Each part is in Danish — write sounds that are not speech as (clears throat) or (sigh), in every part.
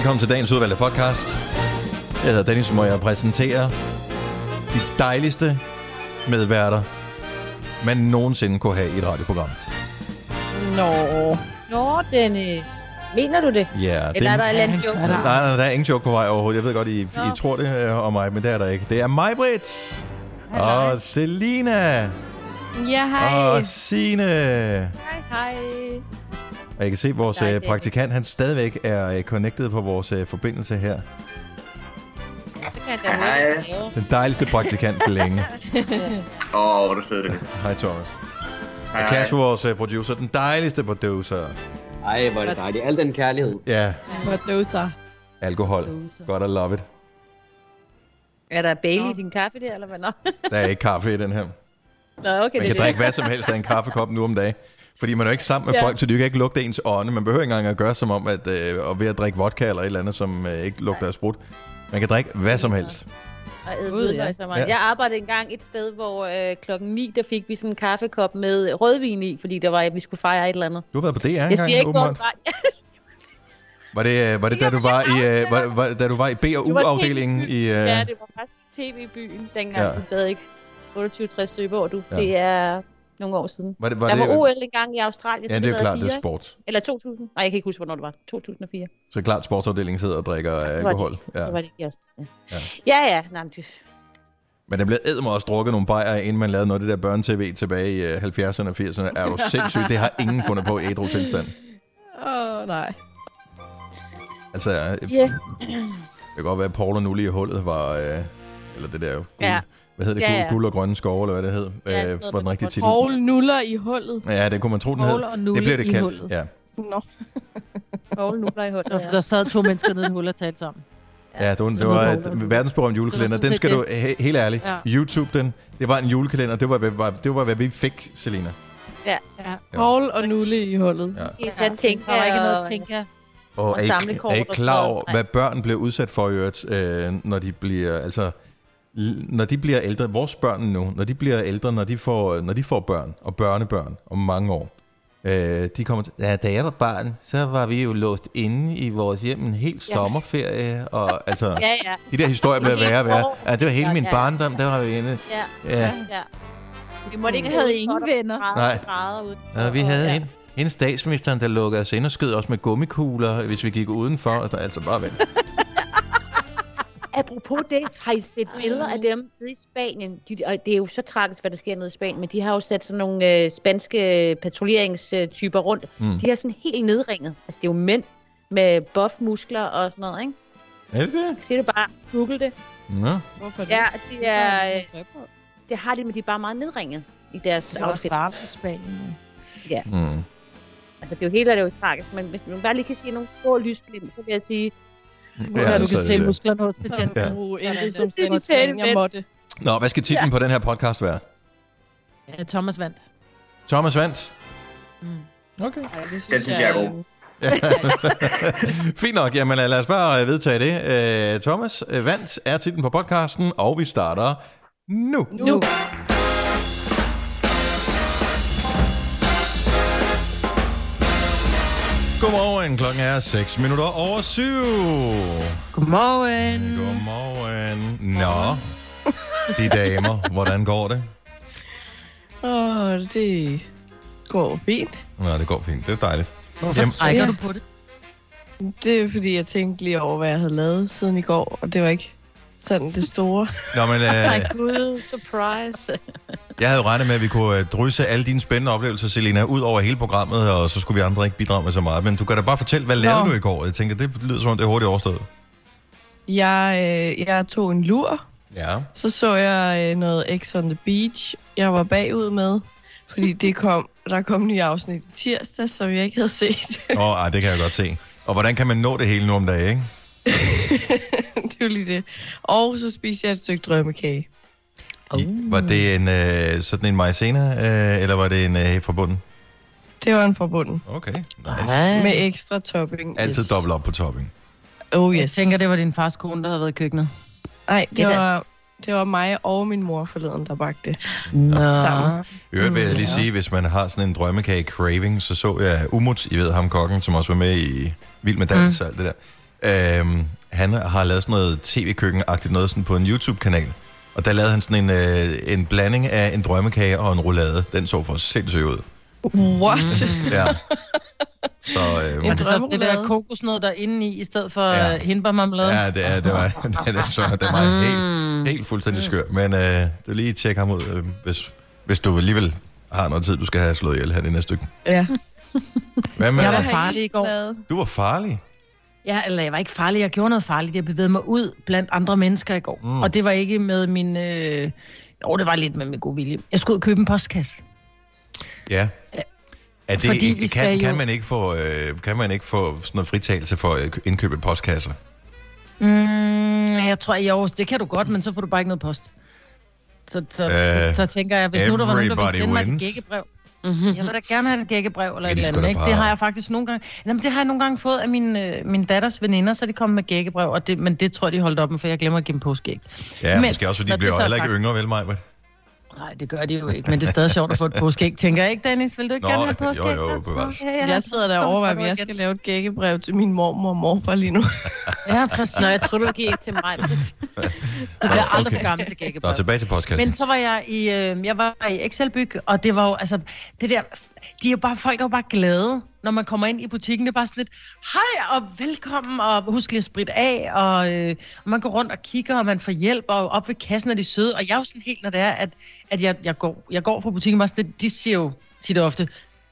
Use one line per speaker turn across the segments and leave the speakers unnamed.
Velkommen til dagens udvalgte podcast. Jeg hedder Dennis, må jeg præsentere de dejligste medværter, man nogensinde kunne have i et radioprogram.
Nå.
Nå, Dennis. Mener du det?
Ja,
Eller er der en eller anden joke?
Nej, nej, der er ingen joke på vej overhovedet. Jeg ved godt, I,
Nå.
I tror det øh, om mig, men det er der ikke. Det er mig, Britt. Og Selina.
Ja, hej.
Og Signe.
Hej, hej.
Og jeg kan se, at vores
Hej,
øh, praktikant han stadigvæk er øh, connected på vores øh, forbindelse her.
Så kan jeg da.
Den dejligste praktikant længe. (laughs)
Åh, oh, hvor du sød, det.
Hej, Thomas.
Hej,
Og Kasper, vores producer. Den dejligste producer.
Ej, hvor er det dejligt. Al den kærlighed.
Ja,
Producer.
alkohol. Godt, I love it.
Er der Bailey i din kaffe der, eller hvad? Nå,
Der er ikke kaffe i den her.
Nå okay,
Man
det
kan
er
drikke
det.
hvad som helst af en kaffekop nu om dagen. Fordi man er jo ikke sammen med
Ja.
folk, så de kan ikke lugte ens ånde. Man behøver ikke engang at gøre som om, at øh, og ved at drikke vodka eller et eller andet, som øh, ikke lugter af sprut. Man kan drikke hvad som helst.
Og
Gud, ja.
så meget.
Ja.
Jeg arbejdede engang et sted, hvor øh, klokken 9, der fik vi sådan en kaffekop med rødvin i, fordi der var, at vi skulle fejre et eller andet.
Du har været på DR
Jeg
engang,
siger ikke, hvor var.
Det, øh, var det da, du var i, øh, var, var, da du var i B- og U-afdelingen i... Øh,
Ja, det var faktisk tv i byen, dengang
Ja.
stadig ikke 28-60 Søborg, du.
Ja.
Det er nogle år siden.
var det, var
der
det,
var OL engang i Australien.
Ja, det er klart, det
fire,
er sport.
Eller 2000. Nej, jeg kan ikke huske, hvornår det var. 2004.
Så klart, sportsafdelingen sidder og drikker
Så var det-
alkohol. Ja.
Så var det ikke i Australien.
Ja.
Ja, ja. ja. Nej, men det,
Men der blev eddermame også drukket nogle bajer, inden man lavede noget af det der børne-tv tilbage i øh, 70'erne og 80'erne. Er du (laughs) sindssyg? Det har ingen fundet på i ædru tilstand.
Åh, oh, nej.
Altså, øh,
Ja.
det kan godt være, at Paul og Nulli i hullet var... Øh, eller det der... Guld,
Ja.
Hvad hedder det?
Ja, ja.
guld og grønne skove, eller hvad det hed?
Ja,
Ja, øh, var den rigtige titel.
Paul nuller i hullet.
Ja, det kunne man tro, den hed.
Og
Det bliver det kaldt.
hullet.
Ja.
Nå. (laughs)
Paul nu der i hullet.
Der, der sad to mennesker nede i et hul og talte sammen.
Ja, det var, det var
det
et
det
verdensberømt julekalender.
det
Den skal du, he, helt ærligt,
Ja.
YouTube den. Det var en julekalender. Det var, hvad- var, det var, hvad vi fik, Selina.
Ja.
Ja.
Paul og Nulle i hullet.
Ja.
Helt til at tænke,
Der var ikke noget
og-
at tænke.
Og
Og
er,
samle
I, er I klar over, hvad børn bliver udsat for i øvrigt, øh, når de bliver, altså, når de bliver ældre, vores børn nu, når de bliver ældre, når de får, når de får børn og børnebørn om mange år, øh, de kommer til, ja, da jeg var barn, så var vi jo låst inde i vores hjem en hel
Ja.
sommerferie, og altså, (laughs)
Ja, ja.
de der historier bliver
Det var
værre og
helt
værre. Ja, det var hele
Ja,
min
ja.
barndom, der var vi inde.
Ja,
Ja,
ja. Vi måtte ikke have
ingen venner.
Nej. ja vi havde
ja.
en, en statsministeren, der lukkede os ind og skød os med gummikugler, hvis vi gik udenfor, altså, altså bare vent. (laughs)
Apropos det, har I set billeder af dem nede i Spanien? De, og det er jo så tragisk, hvad der sker nede i Spanien, men de har jo sat sådan nogle øh, spanske patruljeringstyper rundt.
Mm.
De er sådan helt nedringet. Altså, det er jo mænd med buff-muskler og sådan noget, ikke?
Er det det?
Se det bare. Google det.
Nå.
Hvorfor det?
Ja, det er, øh, det har de, men de er bare meget nedringet i deres
Det var også
afsæt.
Spanien.
Mm.
Altså, det er jo helt er det jo tragisk, men hvis man bare lige kan sige nogle små lysglimt, så vil jeg sige,
Ja, du kan
det
se
det.
musklerne hos betjenten.
Ja.
Ja. Intet
Det
som
er
sender ting, jeg måtte.
Nå, hvad skal titlen på den her podcast være?
Ja, Thomas vandt.
Thomas vandt.
Mm.
Okay.
Ej, det synes,
Den synes jeg er god.
øh, (laughs)
Fint nok. Jamen lad os bare øh, vedtage det. Uh, Thomas øh, vandt er titlen på podcasten, og vi starter nu.
Nu.
Godmorgen. Klokken er 6 minutter over 7.
Godmorgen.
Godmorgen. Nå, de damer, hvordan går det?
Åh, det går fint.
Nå, det går fint. Det er dejligt.
Hvorfor
Jamen-
trækker
Ja.
du på det?
Det er fordi, jeg tænkte lige over, hvad jeg havde lavet siden i går, og det var ikke sådan det store.
Nå, men
nej (laughs)
øh,
gud, surprise.
jeg havde jo regnet med, at vi kunne øh, drysse alle dine spændende oplevelser, Selina, ud over hele programmet, og så skulle vi andre ikke bidrage med så meget. Men du kan da bare fortælle, hvad lavede
Nå.
du i går? Jeg tænker, det lyder som om, det er hurtigt overstået.
Jeg, øh, jeg tog en lur,
Ja.
så så jeg øh, noget X on the Beach, jeg var bagud med, fordi det kom, der kom nye afsnit i tirsdag, som jeg ikke havde set.
Åh, oh, det kan jeg godt se. Og hvordan kan man nå det hele nu om dagen, ikke? (laughs) (laughs)
det var lige det. Og så spiste jeg et stykke drømmekage.
I, var det en, øh, sådan en maizena, øh, eller var det en øh, fra bunden?
Det var en fra bunden.
Okay, nice.
Ej.
Med ekstra topping.
Altid dobbelt op på topping.
Oh yes.
Jeg tænker, det var din fars kone, der havde været i køkkenet.
Nej,
Det
det var, det var mig og min mor forleden, der bagte det.
Nå.
Sammen.
Øvrigt vil jeg lige sige, hvis man har sådan en drømmekage craving, så så jeg Umut, I ved ham kokken, som også var med i Vild med Dans og alt det der. Øhm, han har lavet sådan noget tv-køkken-agtigt noget sådan på en YouTube-kanal. Og der lavede han sådan en, øh, en blanding af en drømmekage og en roulade. Den så for sindssygt ud.
What?
Ja. (laughs) Så øh,
Ja, det, så, det der kokosnød der er inde i, i stedet for
Ja.
ja. hindbærmarmelade.
ja, det, er, det var, (laughs) det, er, så, det var helt, helt fuldstændig skør. Men øh, du lige tjek ham ud, øh, hvis, hvis du alligevel har noget tid, du skal have slået ihjel her det næste stykke.
Ja.
Hvad med,
Jeg var
I
farlig i går.
du var farlig.
Ja, eller jeg var ikke farlig, jeg gjorde noget farligt. Jeg bevægede mig ud blandt andre mennesker i går.
Mm.
Og det var ikke med min... Øh... Jo, det var lidt med min god vilje. Jeg skulle ud og købe en postkasse.
Ja. Er det,
Fordi vi
kan, kan,
jo-
man ikke få, øh, kan man ikke få sådan noget fritagelse for at indkøbe postkasser?
Mm, jeg tror, jo, det kan du godt, men så får du bare ikke noget post. Så, så,
Øh,
øh, så tænker jeg, hvis nu der var nogen, der ville sende mig
wins.
et gækkebrev. Jeg vil da gerne have et gækkebrev eller
Ja,
et eller andet. Ikke?
bare-
Det har jeg faktisk nogle gange... Jamen, det har jeg nogle gange fået af min, øh, min datters veninder, så de kommet med gækkebrev, og det, men det tror jeg, de holdt op med, for jeg glemmer at give dem påskæg.
Ja,
Men,
måske også, fordi de bliver
er
heller ikke
sagt-
yngre, vel mig?
Nej, det gør de jo ikke, men det er stadig sjovt at få et påskæg. Tænker jeg ikke, Dennis? Vil du ikke
Nå,
gerne have et
jo,
påskæg?
jo, bevares.
Okay,
Jeg sidder der og overvejer, om jeg skal lave et gækkebrev til min mormor og morfar lige nu.
Ja, præcis.
Nå, jeg tror, du giver ikke til mig. (laughs)
Du bliver aldrig
Okay.
for gammel til
Nå,
gækkebrev.
tilbage til postkassen.
Men så var jeg i, øh, jeg var i Excelbyg, og det var jo, altså, det der, de er jo bare, folk er jo bare glade, når man kommer ind i butikken. Det er bare sådan lidt, hej og velkommen, og husk lige at spritte af, og, øh, og man går rundt og kigger, og man får hjælp, og op ved kassen er de søde. Og jeg er jo sådan helt, når det er, at, at jeg, jeg, går, jeg går fra butikken, bare sådan, lidt, de siger jo tit og ofte,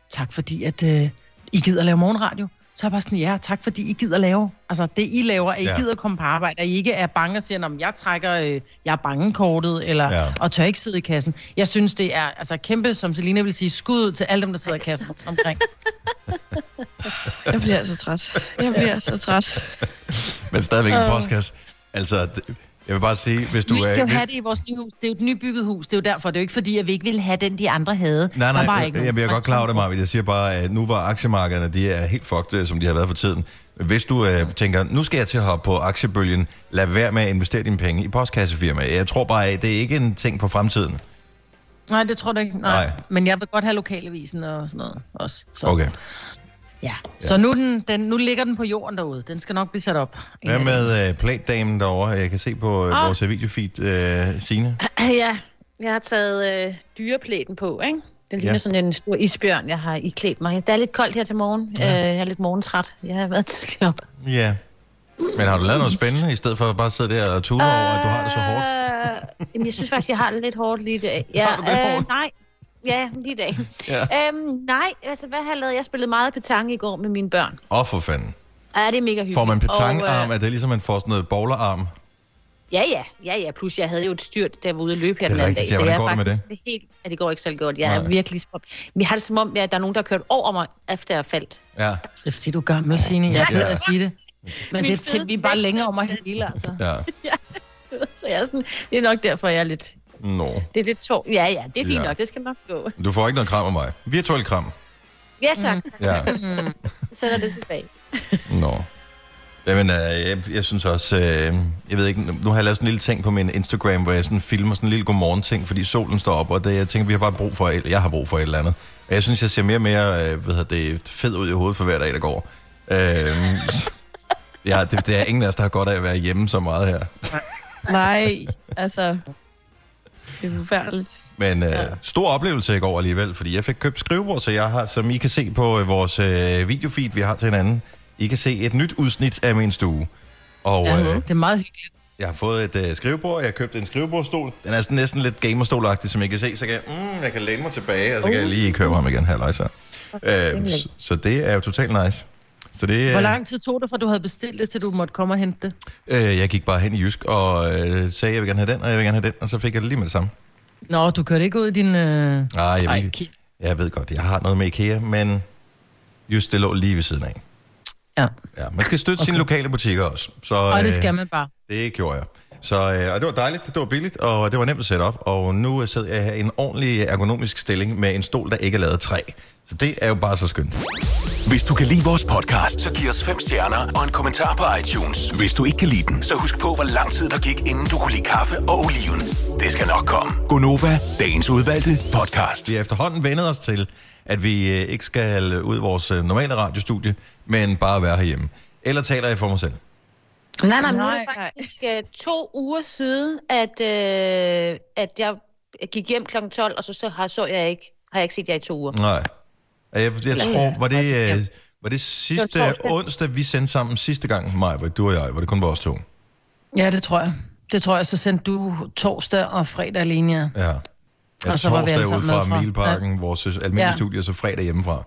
tak fordi, at øh, I gider lave morgenradio. Så er jeg bare sådan, ja, tak fordi I gider lave. Altså, det I laver, at I
Ja.
gider komme på arbejde, at I ikke er bange og siger, om jeg trækker, øh, jeg er bange-kortet, eller,
Ja.
og tør ikke sidde i kassen. Jeg synes, det er altså kæmpe, som Selina vil sige, skud til alle dem, der sidder i kassen omkring. (laughs)
Jeg bliver så træt. Jeg bliver så træt.
Men stadigvæk en
Øh.
postkasse. Altså, jeg vil bare sige, hvis du
vi skal
er...
jo have det i vores nye hus. Det er jo et nybygget hus. Det er jo derfor. Det er jo ikke fordi, at vi ikke vil have den, de andre havde.
Nej,
Der var
nej,
ikke
jeg
nogen.
bliver godt klar over det, Marvind. Jeg siger bare, at nu var aktiemarkederne, de er helt fucked, øh, som de har været for tiden. Hvis du øh, tænker, nu skal jeg til at hoppe på aktiebølgen, lad være med at investere dine penge i postkassefirmaer. Jeg tror bare, at det er ikke en ting på fremtiden.
Nej, det tror jeg ikke. Nej.
Nej.
nej. Men jeg vil godt have lokalavisen og sådan noget også. Så,
Okay.
Ja. Så nu, den, den, nu ligger den på jorden derude. Den skal nok blive sat op.
Hvad med øh, platdamen derovre? Jeg kan se på øh,
Ah.
vores øh, videofeed, øh, Signe. (clears throat)
Ja, jeg har taget øh, dyreplæten på, ikke? Den ligner
Ja.
sådan en stor isbjørn, jeg har iklædt mig. Det er lidt koldt her til morgen. Ja. Øh, jeg er lidt morgentræt. Jeg har været (laughs) tidligere op.
Ja. Men har du lavet noget spændende, i stedet for at bare sidde der og tude over, at du har det så hårdt?
Øh, jamen, jeg synes faktisk, jeg har det lidt hårdt lige i dag. Ja, (laughs)
Har du det
øh,
hårdt?
Nej. Ja, lige i dag.
Ja.
Øhm, nej, altså hvad har jeg lavet? Jeg spillede meget petanque i går med mine børn.
Åh, oh, for fanden.
Ja, det er mega hyggeligt.
Får man
Og,
petangarm?
øh,
Er det ligesom, man får sådan noget bowlerarm?
Ja, ja, ja, ja. Plus, jeg havde jo et styrt, der var ude at løbe her
Det er
den anden dag.
ja.
Så jeg
går
er
det med
faktisk helt... Ja, det går ikke så godt. Jeg
Nej.
er virkelig... Men jeg har det som om, at der er nogen, der har kørt over mig, efter jeg faldt.
Ja.
Det er fordi, du er gammel, Signe. Jeg er at sige det. Men
Min
det er vi er bare længere om at hele, altså. (laughs)
ja.
Så jeg er sådan, det er nok derfor, jeg er lidt...
Nå.
Det er lidt tår. Ja, ja, det er fint
Ja.
nok. Det skal nok gå.
Du får ikke noget kram af mig. Virtuel kram.
Ja, tak.
Ja. (laughs)
Så er det tilbage. (laughs)
Nå. Jamen, øh, jeg, jeg synes også, øh, jeg ved ikke, nu har jeg lavet sådan en lille ting på min Instagram, hvor jeg sådan filmer sådan en lille godmorgen-ting, fordi solen står op, og det, jeg tænker, vi har bare brug for, et- jeg har brug for et eller andet. Og jeg synes, jeg ser mere og mere, øh, hvad hedder det, fed ud i hovedet for hver dag, der går. Øh, (laughs) ja, det, det er ingen af os, der har godt af at være hjemme så meget her.
Nej, altså... Det er forfærdeligt.
Men øh, stor oplevelse i går alligevel, fordi jeg fik købt skrivebord, så jeg har, som I kan se på øh, vores øh, videofeed, vi har til hinanden, I kan se et nyt udsnit af min stue. Og
Ja,
øh,
det er meget hyggeligt.
jeg har fået et øh, skrivebord, jeg har købt en skrivebordstol. Den er sådan næsten lidt gamerstolagtig, som I kan se, så kan jeg, mm, jeg kan læne mig tilbage, og så kan jeg lige køre ham igen her, så. Øh, så, så det er jo totalt nice. Så det,
Hvor
øh,
lang tid tog det, fra du havde bestilt det, til du måtte komme og hente det?
øh, jeg gik bare hen i Jysk og øh, sagde, jeg vil gerne have den, og jeg vil gerne have den, og så fik jeg det lige med det samme.
Nå, du kørte ikke ud i din... Øh...
Nej, jeg,
Ej, ki-
jeg ved godt, jeg har noget med IKEA, men just det lå lige ved siden af.
Ja,
Ja, man skal støtte okay. sine lokale butikker også. Så,
og det
øh,
skal man bare.
Det gjorde jeg. Så øh, og det var dejligt, det var billigt, og det var nemt at sætte op. Og nu sidder jeg her i en ordentlig ergonomisk stilling med en stol, der ikke er lavet af træ. Så det er jo bare så skønt.
Hvis du kan lide vores podcast, så giv os fem stjerner og en kommentar på iTunes. Hvis du ikke kan lide den, så husk på, hvor lang tid der gik, inden du kunne lide kaffe og oliven. Det skal nok komme. Gonova, dagens udvalgte podcast.
Vi har efterhånden vendet os til, at vi øh, ikke skal ud i vores øh, normale radiostudie, men bare være herhjemme. Eller taler jeg for mig selv?
Nej, nej, men nu er
Nej,
det
nej.
faktisk øh, to uger siden, at, øh, at jeg gik hjem kl. 12, og så, så har, så jeg ikke, har jeg ikke set jer i to uger.
Nej. Jeg, jeg
Ja.
tror, var det,
Ja.
øh, var det sidste
Det var
onsdag, vi sendte sammen sidste gang, Maja, du og jeg, var det kun vores to?
Ja, det tror jeg. Det tror jeg. Så sendte du torsdag og fredag alene, ja.
Ja. Ja,
Og så var vi
torsdag ude
sammen
fra Milparken, ja. vores almindelige ja.
Ja.
studie, og så fredag hjemmefra.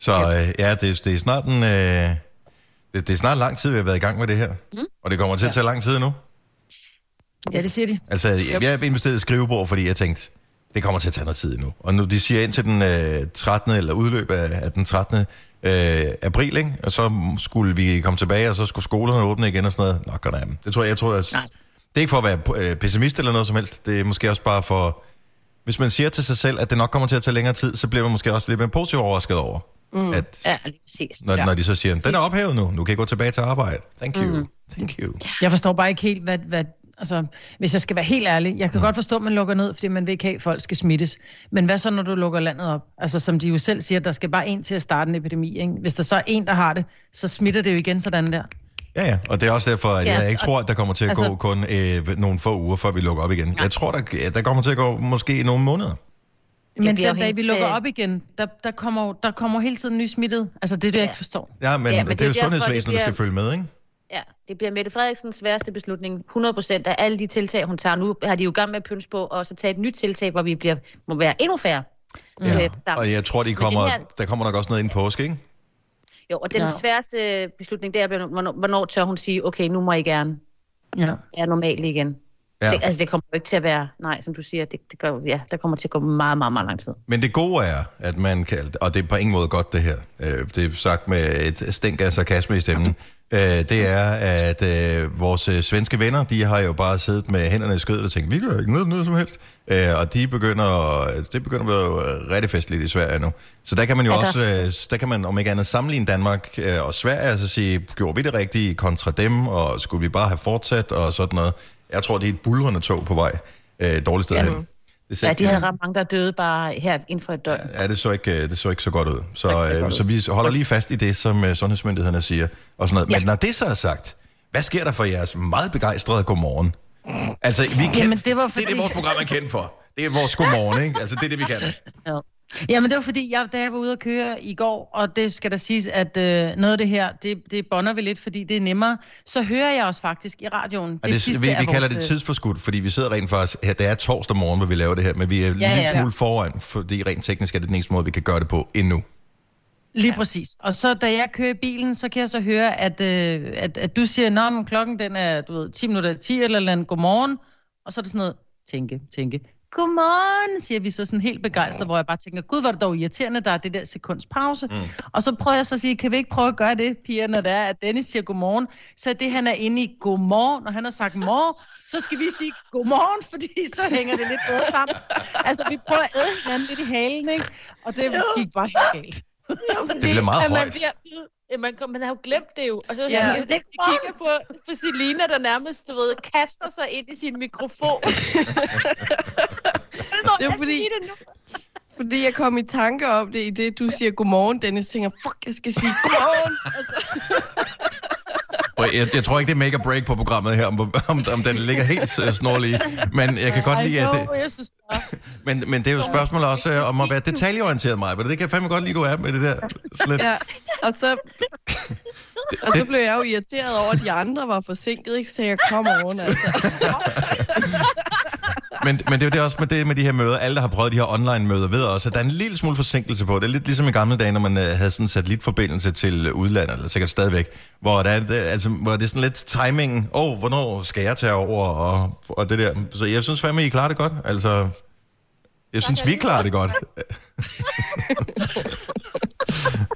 Så øh, ja, det, det er snart en... Øh, det, det er snart lang tid, vi har været i gang med det her. Mm. Og det kommer til at tage lang tid nu.
Ja, det siger de.
Altså, jeg har investeret i et skrivebord, fordi jeg tænkte, det kommer til at tage noget tid nu. Og nu de siger ind til den øh, 13. eller udløb af, af den 13. Øh, april, ikke? og så skulle vi komme tilbage, og så skulle skolerne åbne igen og sådan noget. Nå, godt af Det tror jeg, jeg tror, jeg, det er ikke for at være øh, pessimist eller noget som helst. Det er måske også bare for, hvis man siger til sig selv, at det nok kommer til at tage længere tid, så bliver man måske også lidt mere positivt overrasket over, mm. at
Ja, lige præcis.
når,
Ja.
når de så siger, den er ophævet nu, nu kan I gå tilbage til arbejde. Thank you.
Mm.
Thank you.
Jeg forstår bare ikke helt, hvad, hvad altså, hvis jeg skal være helt ærlig, jeg kan godt forstå, at man lukker ned, fordi man vil ikke have, at folk skal smittes. Men hvad så, når du lukker landet op? Altså, som de jo selv siger, der skal bare en til at starte en epidemi. Ikke? Hvis der så er en, der har det, så smitter det jo igen sådan der.
Ja, ja, og det er også derfor, at
Ja,
jeg ikke
og-
tror, at der kommer til at altså, gå kun øh, nogle få uger, før vi lukker op igen. Jeg tror, der, ja, der kommer til at gå måske nogle måneder.
Men
bliver
den dag,
helt
vi lukker op igen, der, der, kommer, jo- der kommer hele tiden ny smittet. Altså, det er det, jeg
Ja.
ikke forstår.
Ja, men,
Ja,
ja,
men
det,
det
er jo sundhedsvæsenet, der skal
bliver-
følge med, ikke?
Ja, det bliver Mette Frederiksens sværeste beslutning. 100 procent af alle de tiltag, hun tager nu, har de jo gang med at pynse på, og så tage et nyt tiltag, hvor vi bliver, må være endnu færre.
Ja.
øh, sammen.
Og jeg tror, de kommer,
her-
der kommer nok også noget ind påske, ikke?
Jo, og den
Ja.
sværeste beslutning, det er, hvornår, hvornår tør hun sige, okay, nu må I gerne
Ja.
være normale igen.
Ja.
Det, altså, det kommer ikke til at være, nej, som du siger, det, det gør, ja, der kommer til at gå meget, meget, meget lang tid.
Men det gode er, at man kan, og det er på ingen måde godt det her, øh, det er sagt med et stænk af sarkasme i stemmen, øh, det er, at øh, vores svenske venner, de har jo bare siddet med hænderne i skødet og tænkt, vi gør ikke noget, noget som helst. Øh, og de begynder, det begynder at være øh, rigtig festligt i Sverige nu. Så der kan man jo
Ja,
også, øh, der kan man om ikke andet sammenligne Danmark øh, og Sverige, altså sige, gjorde vi det rigtige kontra dem, og skulle vi bare have fortsat og sådan noget. Jeg tror, det er et bulrende tog på vej øh, dårligt sted
Ja.
hen. Det
Ja, de havde ret mange, der døde bare her inden for et døgn.
Ja, det så ikke, øh, det så ikke så godt ud. Så,
Så
øh,
godt
så vi holder lige fast i det, som øh, sundhedsmyndighederne siger. Og sådan noget.
Ja.
Men når det så er sagt, hvad sker der for jeres meget begejstrede godmorgen? Altså, vi er kendt,
Jamen, det var
det er det,
fordi-
vores program er kendt for. Det er vores godmorgen, ikke? Altså, det er det, vi kan. (laughs)
Ja. Jamen, det var fordi, jeg, da jeg var ude at køre i går, og det skal der siges, at øh, noget af det her, det, det bonder vi lidt, fordi det er nemmere, så hører jeg også faktisk i radioen.
Og det,
sidste
vi, vi kalder
vores,
det
øh,
tidsforskudt, fordi vi sidder rent faktisk... Her, det er torsdag morgen, hvor vi laver det her, men vi er ja,
Ja,
lidt
ja.
smule foran, fordi rent teknisk er det den eneste måde, vi kan gøre det på endnu.
Lige præcis. Og så da jeg kører i bilen, så kan jeg så høre, at, øh, at, at du siger, at klokken den er du ved, 10 minutter i 10 eller, eller andet, godmorgen. Og så er det sådan noget, tænke, tænke. Godmorgen, siger vi så sådan helt begejstret, hvor jeg bare tænker, gud, hvor er det dog irriterende, der er det der sekunds pause. Mm. Og så prøver jeg så at sige, kan vi ikke prøve at gøre det, piger, når det er, at Dennis siger godmorgen, så det, han er inde i godmorgen, og han har sagt mor, så skal vi sige godmorgen, (laughs) fordi så hænger det lidt bedre sammen. Altså, vi prøver at æde hinanden lidt i halen, ikke? Og det gik bare helt galt.
Det bliver meget
at man
højt.
bliver, ja, man, man har jo glemt det jo. Og så
Ja.
ja. jeg, jeg kigger på, på Selina, der nærmest, du ved, kaster sig ind i sin mikrofon. (laughs)
Det er fordi, fordi jeg kom i tanke om det, i det du siger godmorgen, Dennis, tænker, fuck, jeg skal sige godmorgen.
Og (laughs) jeg, jeg tror ikke, det er make or break på programmet her, om, om, om den ligger helt øh, snorlig. Men jeg kan godt lide, at det, Men, men det er jo et spørgsmål også øh, om at være detaljeorienteret, mig. Det kan jeg fandme godt lide, du er med det der. Slet.
Ja, og så, og så blev jeg jo irriteret over, at de andre var forsinket, ikke? Så jeg, kom oven, altså. (laughs)
Men, men det er det også med, det, med de her møder. Alle, der har prøvet de her online-møder, ved også, at der er en lille smule forsinkelse på. Det er lidt ligesom i gamle dage, når man øh, havde sådan en satellitforbindelse til udlandet, eller sikkert stadigvæk, hvor, der er, det, altså, hvor det er sådan lidt timingen. Åh, oh, hvornår skal jeg tage over? Og, og det der. Så jeg synes fandme, I klarer det godt. Altså, jeg synes, vi klarer det godt. (laughs)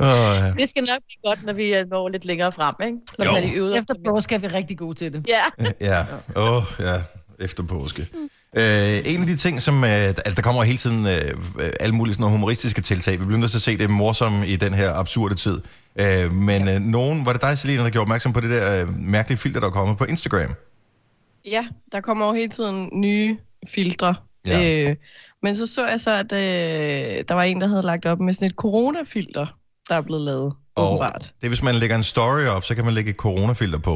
oh, ja.
Det skal nok blive godt, når vi er når lidt længere frem, ikke? Når
Jo.
vi har de øvet os.
efter påske er vi rigtig gode til det.
Ja.
Ja, åh, oh, ja, efter påske. Øh, en af de ting, som øh, altså, der kommer hele tiden øh, øh, alle mulige sådan nogle humoristiske tiltag. Vi bliver nødt til at se det morsomme i den her absurde tid. Øh, men øh, nogen, var det dig, Selina, der gjorde opmærksom på det der øh, mærkelige filter, der er kommet på Instagram?
Ja, der kommer jo hele tiden nye filtre.
Ja.
Øh, men så så jeg så, at øh, der var en, der havde lagt op med sådan et coronafilter, der er blevet lavet,
Og
åbenbart.
det er, hvis man lægger en story op, så kan man lægge et coronafilter på.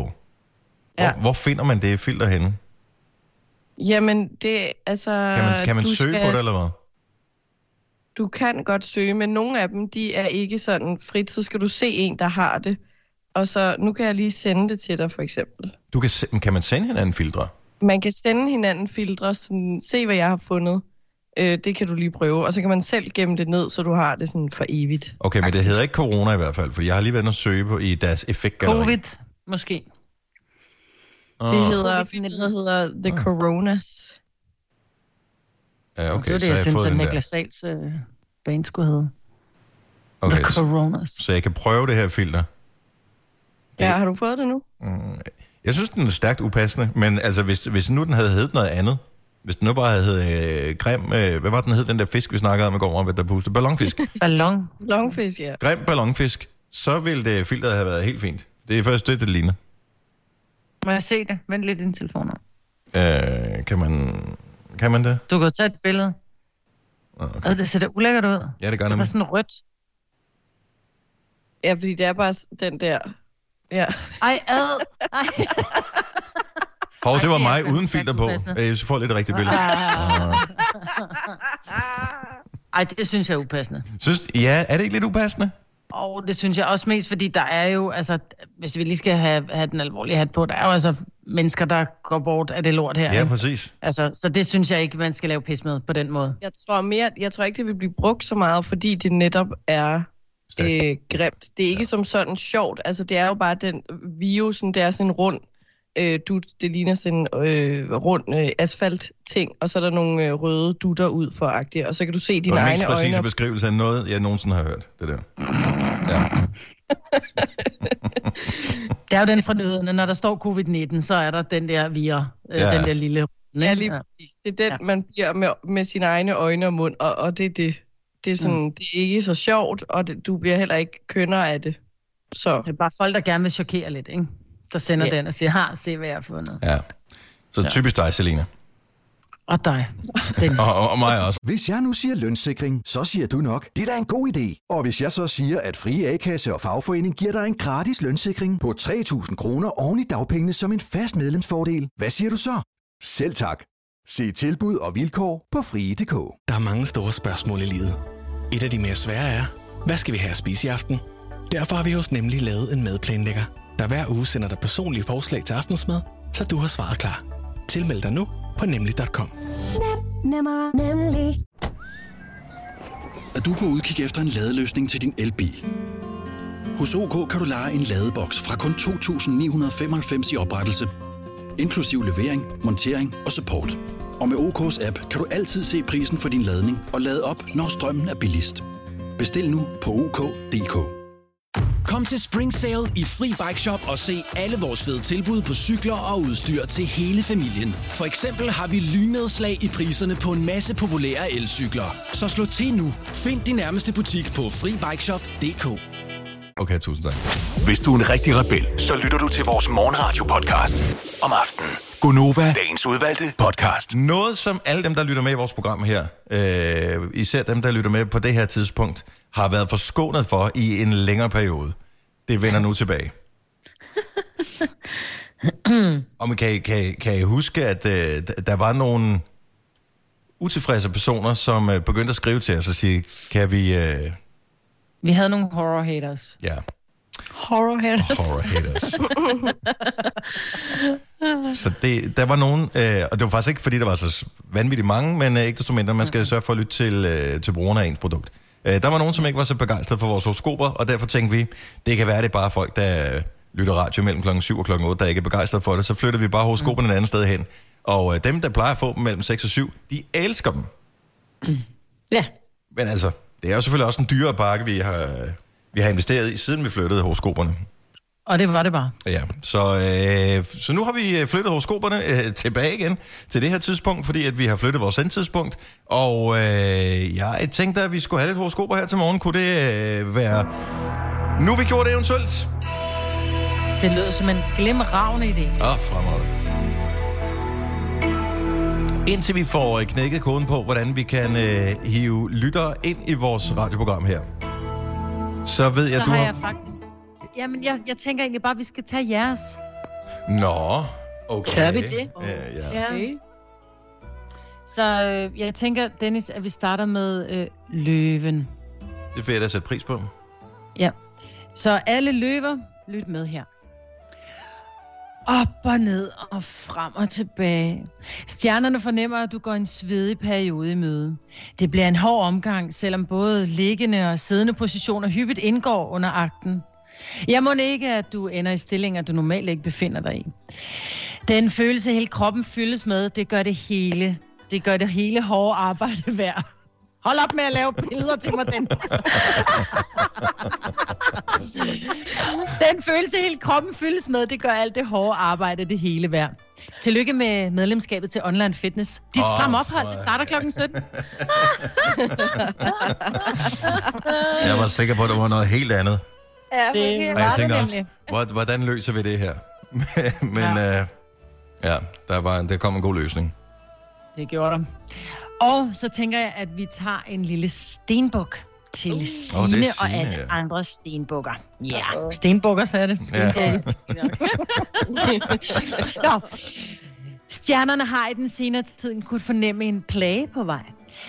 Hvor,
Ja.
hvor finder man det filter henne?
Jamen, det altså...
Kan man, kan man
du
søge
skal-
på det, eller hvad?
Du kan godt søge, men nogle af dem, de er ikke sådan frit. Så skal du se en, der har det. Og så, nu kan jeg lige sende det til dig, for eksempel.
Du kan, se- kan man sende hinanden filtre?
Man kan sende hinanden filtre, sådan, se hvad jeg har fundet. Øh, det kan du lige prøve. Og så kan man selv gemme det ned, så du har det sådan for evigt.
Okay, men det hedder ikke corona i hvert fald, for jeg har lige været inde og søge på i deres effektgalleri.
Covid, måske.
Ah,
Det hedder, det hedder The
Ah.
Coronas.
Ja, okay,
det var det,
så
jeg,
jeg
synes, at. Niklas Sals øh, band skulle hedde.
Okay,
The
så,
Coronas.
så jeg kan prøve det her filter.
Ja, har du fået det nu?
Jeg synes, den er stærkt upassende, men altså, hvis, hvis nu den havde heddet noget andet, hvis den nu bare havde heddet øh, grim, øh, hvad var den hed, den der fisk, vi snakkede om i går, om, der pustede ballonfisk. (laughs)
Ballon.
Longfish, ja.
grim ballonfisk, så ville det filteret have været helt fint. Det er først det, det ligner.
Må jeg se det? Vent lidt i din telefon. nu.
Øh, kan man, kan man det?
Du kan tage et billede.
Nå,
Okay. Det ser da ulækkert ud.
Ja, det gør
Det var
nemlig.
sådan rødt.
Ja, fordi det er bare s- den der... Ja.
Ej, ad. Ej.
Hov, det
Ej,
var
det
mig uden filter på.
upassende.
Øh, Jeg får lidt et rigtigt billede.
Ah. Ej, det synes jeg er upassende.
Synes, ja, er det ikke lidt upassende?
Og det synes jeg også mest, fordi der er jo, altså, hvis vi lige skal have, have den alvorlige hat på, der er jo altså mennesker, der går bort af det lort her.
Ja, præcis.
Altså, så det synes jeg ikke, man skal lave pis med på den måde.
Jeg tror, mere, jeg tror ikke, det vil blive brugt så meget, fordi det netop er
Stærkt.
øh, grimt. Det er ikke ja. som sådan sjovt. Altså, det er jo bare den virusen, det er sådan en rund øh, dut. Det ligner sådan en øh, rund øh, asfalt-ting, og så er der nogle øh, røde dutter ud for agtigt, og så kan du se
Det
dine
var den
egne
mest præcise
øjne.
beskrivelse af noget, jeg nogensinde har hørt. Det der. Ja. (laughs)
Det er jo den fra nyhederne, når der står covid-19, så er der den der vira, øh,
Ja.
den der lille...
Ja, lige præcis. Det er den,
ja.
man bliver med, med sine egne øjne og mund, og, og det er det. Det er, sådan, mm. det er ikke så sjovt, og det, du bliver heller ikke kønner af det. Så
Det er bare folk, der gerne vil chokere lidt, ikke? Der sender
Ja.
den og siger, har, se hvad jeg har fundet.
ja. Så typisk dig, Selina.
Og dig. (laughs)
Og, og, og mig også.
Hvis jeg nu siger lønssikring, så siger du nok, det er da en god idé. Og hvis jeg så siger, at Frie A-kasse og fagforening giver dig en gratis lønssikring på 3.000 kroner oven i dagpengene som en fast medlemsfordel, hvad siger du så? Selv tak. Se tilbud og vilkår på frie.dk.
Der er mange store spørgsmål i livet. Et af de mere svære er, hvad skal vi have at spise i aften? Derfor har vi hos Nemlig lavet en madplanlægger, der hver uge sender dig personlige forslag til aftensmad, så du har svaret klar. Tilmeld dig nu på nemlig.com.
Nemmer, nemlig.
Er du på udkig efter en ladeløsning til din elbil? Hos OK kan du lege en ladeboks fra kun 2.995 i oprettelse, inklusiv levering, montering og support. Og med OK's app kan du altid se prisen for din ladning og lade op, når strømmen er billigst. Bestil nu på OK.dk.
Kom til Spring Sale i Fri Bike Shop og se alle vores fede tilbud på cykler og udstyr til hele familien. For eksempel har vi lynedslag i priserne på en masse populære elcykler. Så slå til nu. Find din nærmeste butik på FriBikeShop.dk
Okay, tusind tak.
Hvis du er en rigtig rebel, så lytter du til vores morgenradio-podcast om aftenen. Gunova, dagens udvalgte podcast.
Noget, som alle dem, der lytter med i vores program her, øh, især dem, der lytter med på det her tidspunkt, har været forskånet for i en længere periode. Det vender nu tilbage. (clears throat) Og man kan, kan, kan I huske, at øh, der var nogle utilfredse personer, som øh, begyndte at skrive til os og sige, kan vi... Øh,
Vi havde nogle horror haters.
ja,
horror haters.
horror haters. (laughs) Så det, der var nogen, øh, og det var faktisk ikke, fordi der var så vanvittigt mange, men øh, ikke desto mindre, man skal sørge for at lytte til, øh, til brugerne af ens produkt. Øh, der var nogen, som ikke var så begejstrede for vores horoskoper, og derfor tænkte vi, det kan være, det er bare folk, der øh, lytter radio mellem klokken 7 og klokken 8, der ikke er begejstrede for det. Så flytter vi bare horoskoperne et andet sted hen. Og øh, dem, der plejer at få dem mellem 6 og 7, de elsker dem.
Ja.
Men altså, det er jo selvfølgelig også en dyrere pakke, vi har, vi har investeret i, siden vi flyttede horoskoperne.
Og det var det bare.
Ja, så, øh, så nu har vi øh, flyttet horoskoperne øh, tilbage igen til det her tidspunkt, fordi at vi har flyttet vores endtidspunkt. Og øh, jeg tænkte, at vi skulle have lidt horoskoper her til morgen. Kunne det øh, være... Nu vi gjorde det eventuelt?
Det lød som en glimragende idé.
Åh, fremad. Indtil vi får øh, knækket koden på, hvordan vi kan øh, hive lyttere ind i vores radioprogram her. Så ved jeg,
så
du
har
har...
jeg faktisk... Jamen, jeg, jeg tænker egentlig bare, at vi skal tage jeres.
Nå, okay.
Tør vi det?
Ja, ja.
Ja. Okay. Så øh, jeg tænker, Dennis, at vi starter med øh, løven.
Det vil jeg da sætte pris på.
Ja. Så alle løver, lyt med her. Op og ned og frem og tilbage. Stjernerne fornemmer, at du går en svedig periode i møde. Det bliver en hård omgang, selvom både liggende og siddende positioner hyppigt indgår under akten. Jeg må ikke, at du ender i stillinger, du normalt ikke befinder dig i. Den følelse, hele kroppen fyldes med, det gør det hele. Det gør det hele hårde arbejde værd. Hold op med at lave billeder til mig, Dennis. Den følelse, hele kroppen fyldes med, det gør alt det hårde arbejde det hele værd. Tillykke med medlemskabet til Online Fitness. Dit oh, stram ophold, det starter klokken 17. (laughs)
Jeg var sikker på, at det var noget helt andet.
Ja,
det
Og jeg tænkte også, hvor- hvordan løser vi det her? (laughs) Men ja, øh, ja der, var, der kom en god løsning.
Det gjorde der. Og så tænker jeg, at vi tager en lille stenbuk til
Åh, det
Signe
er
og alle
ja.
andre stenbukker. Ja, stenbukker, så er det.
Ja. (laughs)
Nå. Stjernerne har i den senere tid kunne fornemme en plage på vej.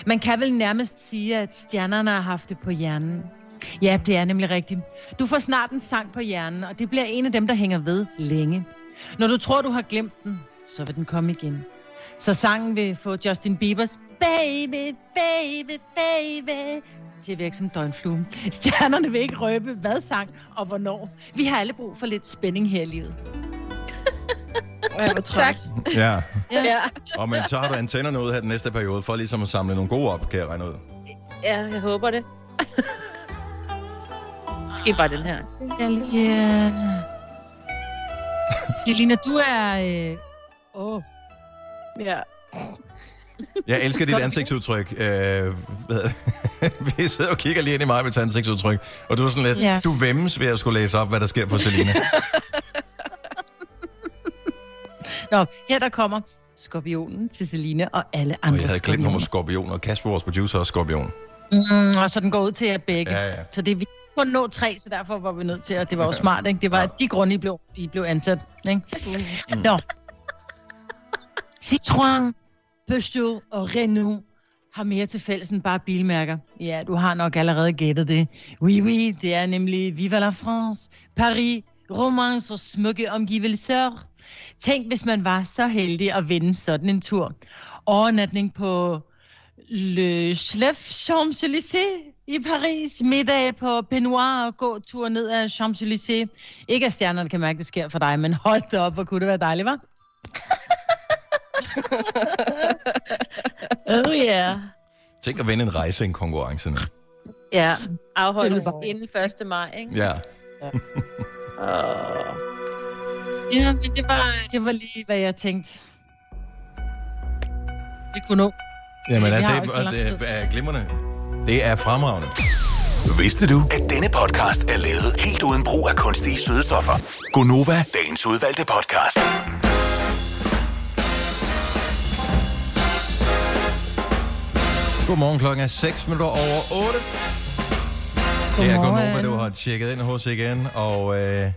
Man kan vel nærmest sige, at stjernerne har haft det på hjernen. Ja, det er nemlig rigtigt. Du får snart en sang på hjernen, og det bliver en af dem, der hænger ved længe. Når du tror, du har glemt den, så vil den komme igen. Så sangen vil få Justin Biebers Baby, baby, baby til at virke som døgnflue. Stjernerne vil ikke røbe, hvad sang og hvornår. Vi har alle brug for lidt spænding her i livet.
tak.
Ja.
Ja.
Og men så har du antennerne ud her den næste periode, for ligesom at samle nogle gode op, kan jeg regne ud.
ja, jeg håber det. Måske bare den her.
Ja. Jelina, du er... Øh... Åh.
Ja.
Jeg elsker dit ansigtsudtryk. Øh? (laughs) Vi sidder og kigger lige ind i mig med dit ansigtsudtryk, og du er sådan lidt,
Ja.
du vemmes ved at skulle læse op, hvad der sker for Selina. (laughs)
Nå, her der kommer skorpionen til Selina og alle
Og
andre
jeg havde glemt
skorpioner.
nummer skorpion, og Kasper, vores producer, er skorpion.
Mm, og så den går ud til jer begge.
Ja, ja.
Så det er vi kun nå tre, så derfor var vi nødt til, at det var jo smart, ikke? Det var de grunde, I blev, I blev ansat, ikke?
Mm.
Nå. Citroën, Peugeot og Renault har mere til fælles end bare bilmærker. Ja, du har nok allerede gættet det. Oui, oui, det er nemlig Viva la France, Paris, romance og smukke omgivelser. Tænk, hvis man var så heldig at vinde sådan en tur. Overnatning på Le Chlef Champs-Élysées i Paris. Middag på Penoir og gå tur ned ad Champs-Élysées. Ikke at stjernerne kan mærke, det sker for dig, men hold da op, hvor kunne det være dejligt, var? (laughs)
Oh yeah.
Tænk at vinde en rejse i en konkurrence nu.
Ja, afholdes inden 1. maj, ikke?
Ja. (laughs)
Ja, men det var, det var lige, hvad jeg tænkte. Vi kunne nå.
Jamen, er det, og det er glimrende. Det er fremragende.
Vidste du, at denne podcast er lavet helt uden brug af kunstige sødestoffer? Gonova, dagens udvalgte podcast.
Godmorgen, klokken er 6 minutter over 8. Det er
Godmorgen.
Du har tjekket ind hos igen, og øh,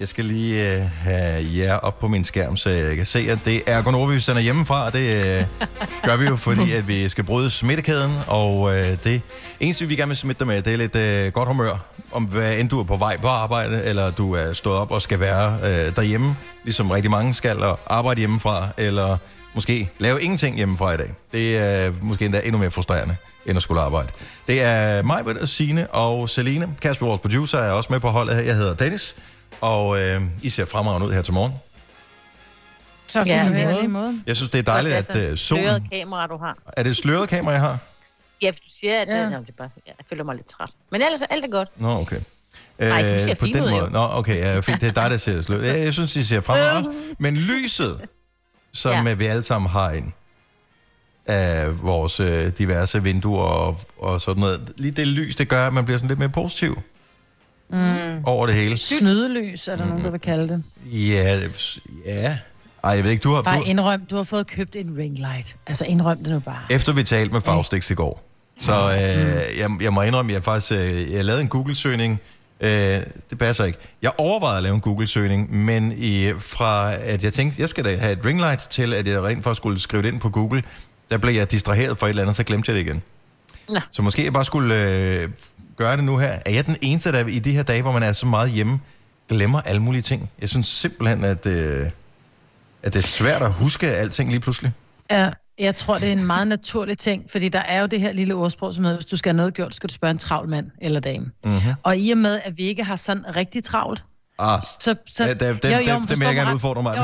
jeg skal lige øh, have jer op på min skærm, så jeg kan se, at det er Gunova, vi sender hjemmefra, og det øh, gør vi jo, fordi at vi skal bryde smittekæden, og øh, det eneste, vi gerne vil smitte dig med, det er lidt øh, godt humør, om hvad end du er på vej på arbejde, eller du er stået op og skal være øh, derhjemme, ligesom rigtig mange skal, og arbejde hjemmefra, eller måske lave ingenting hjemmefra i dag. Det er måske endda endnu mere frustrerende, end at skulle arbejde. Det er mig, Britt, Signe og Celine. Kasper, vores producer, er også med på holdet her. Jeg hedder Dennis, og øh, I ser fremragende ud her til morgen.
Så
Ja, det
måde.
Jeg synes, det er dejligt, at
det er
øh,
et
solen...
sløret kamera, du har.
Er det et sløret kamera, jeg har?
Ja, du siger, at
Ja.
ja. det, det er bare, jeg føler mig lidt træt. Men ellers er alt er godt.
Nå, okay.
Nej, de ser
på den
ud, jo.
måde. Nå, okay, ja, fint. Det er dig, der ser sløret. Ja, jeg synes, de ser fremragende. Men lyset, som
Ja.
ja. vi alle sammen har ind af vores øh, diverse vinduer og, og sådan noget. Lige det lys, det gør, at man bliver sådan lidt mere positiv
Mm.
over det hele.
Snydeløs, er der nogen, der vil kalde det.
Ja, ja. Ej, jeg ved ikke, du har...
Bare
Du,
indrøm, du har fået købt en ringlight. Altså indrøm det nu bare.
efter vi talte med Faustix i går, så øh, jeg, jeg må indrømme, jeg faktisk øh, jeg lavede en Google-søgning Øh, det passer ikke. Jeg overvejede at lave en Google-søgning, men i, fra at jeg tænkte, jeg skal da have et ringlight til, at jeg rent faktisk skulle skrive det ind på Google, der blev jeg distraheret for et eller andet, så glemte jeg det igen.
Nå.
Så måske jeg bare skulle øh, gøre det nu her. Er jeg den eneste, der i de her dage, hvor man er så meget hjemme, glemmer alle mulige ting? Jeg synes simpelthen, at, øh, at det er svært at huske alting lige pludselig.
Ja, jeg tror, det er en meget naturlig ting, fordi der er jo det her lille ordsprog, som hedder, hvis du skal have noget gjort, skal du spørge en travl mand eller dame.
Mm-hmm.
Og i og med, at vi ikke har sådan rigtig travlt,
Ah,
så... så
Ja, det- det- det- det-
men
det vil jeg gerne udfordre mig.
Jo,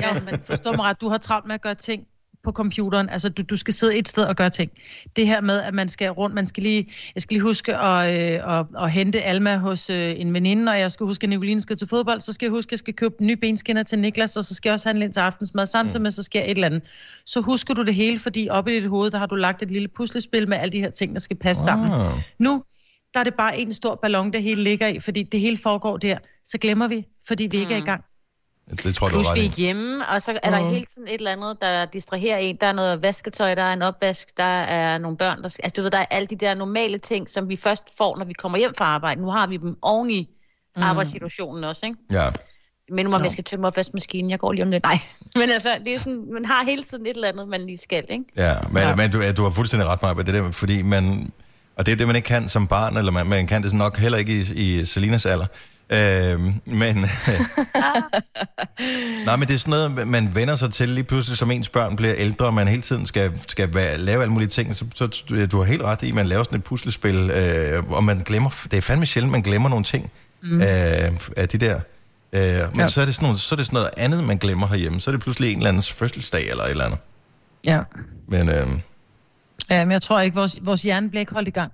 ja, men forstå mig ret, du har travlt med at gøre ting på computeren. Altså, du, du skal sidde et sted og gøre ting. Det her med, at man skal rundt, man skal lige, jeg skal lige huske at, øh, at, at hente Alma hos øh, en veninde, og jeg skal huske, at Nicoline skal til fodbold, så skal jeg huske, at jeg skal købe nye benskinner til Niklas, og så skal jeg også handle ind til aftensmad, samtidig med, så sker et eller andet. Så husker du det hele, fordi oppe i dit hoved, der har du lagt et lille puslespil med alle de her ting, der skal passe sammen.
Ah.
Nu, der er det bare en stor ballon, det hele ligger i, fordi det hele foregår der. Så glemmer vi, fordi vi ikke er i gang.
Det tror jeg, du
Plus vi er hjemme, og så er der
Mm.
hele tiden et eller andet, der distraherer en. Der er noget vasketøj, der er en opvask, der er nogle børn, der skal... Altså du ved, der er alle de der normale ting, som vi først får, når vi kommer hjem fra arbejde. Nu har vi dem oven i
Mm.
arbejdssituationen også, ikke?
Ja.
Men nu om
Jo.
jeg skal tømme opvaskemaskinen, jeg går lige om lidt. Nej, (laughs) men altså, det er sådan, man har hele tiden et eller andet, man lige skal, ikke?
Ja, men,
Ja.
men du, ja, du har fuldstændig ret, Maja, det der, fordi man, og det er det, man ikke kan som barn, eller man, man kan det nok heller ikke i, i Selinas alder. Øhm, men, (laughs) nej, men det er sådan noget, man vender sig til lige pludselig, som ens børn bliver ældre, og man hele tiden skal, skal være, lave alle mulige ting. Så, så du- har helt ret i, at man laver sådan et puslespil, øh, og man glemmer, det er fandme sjældent, man glemmer nogle ting mm. øh, af de der. Øh, men ja. så, er det sådan noget, så er det sådan noget andet, man glemmer herhjemme. Så er det pludselig en eller andens fødselsdag eller et eller andet.
Ja.
Men øh,
ja men jeg tror ikke, vores, vores hjerne bliver ikke holdt i gang.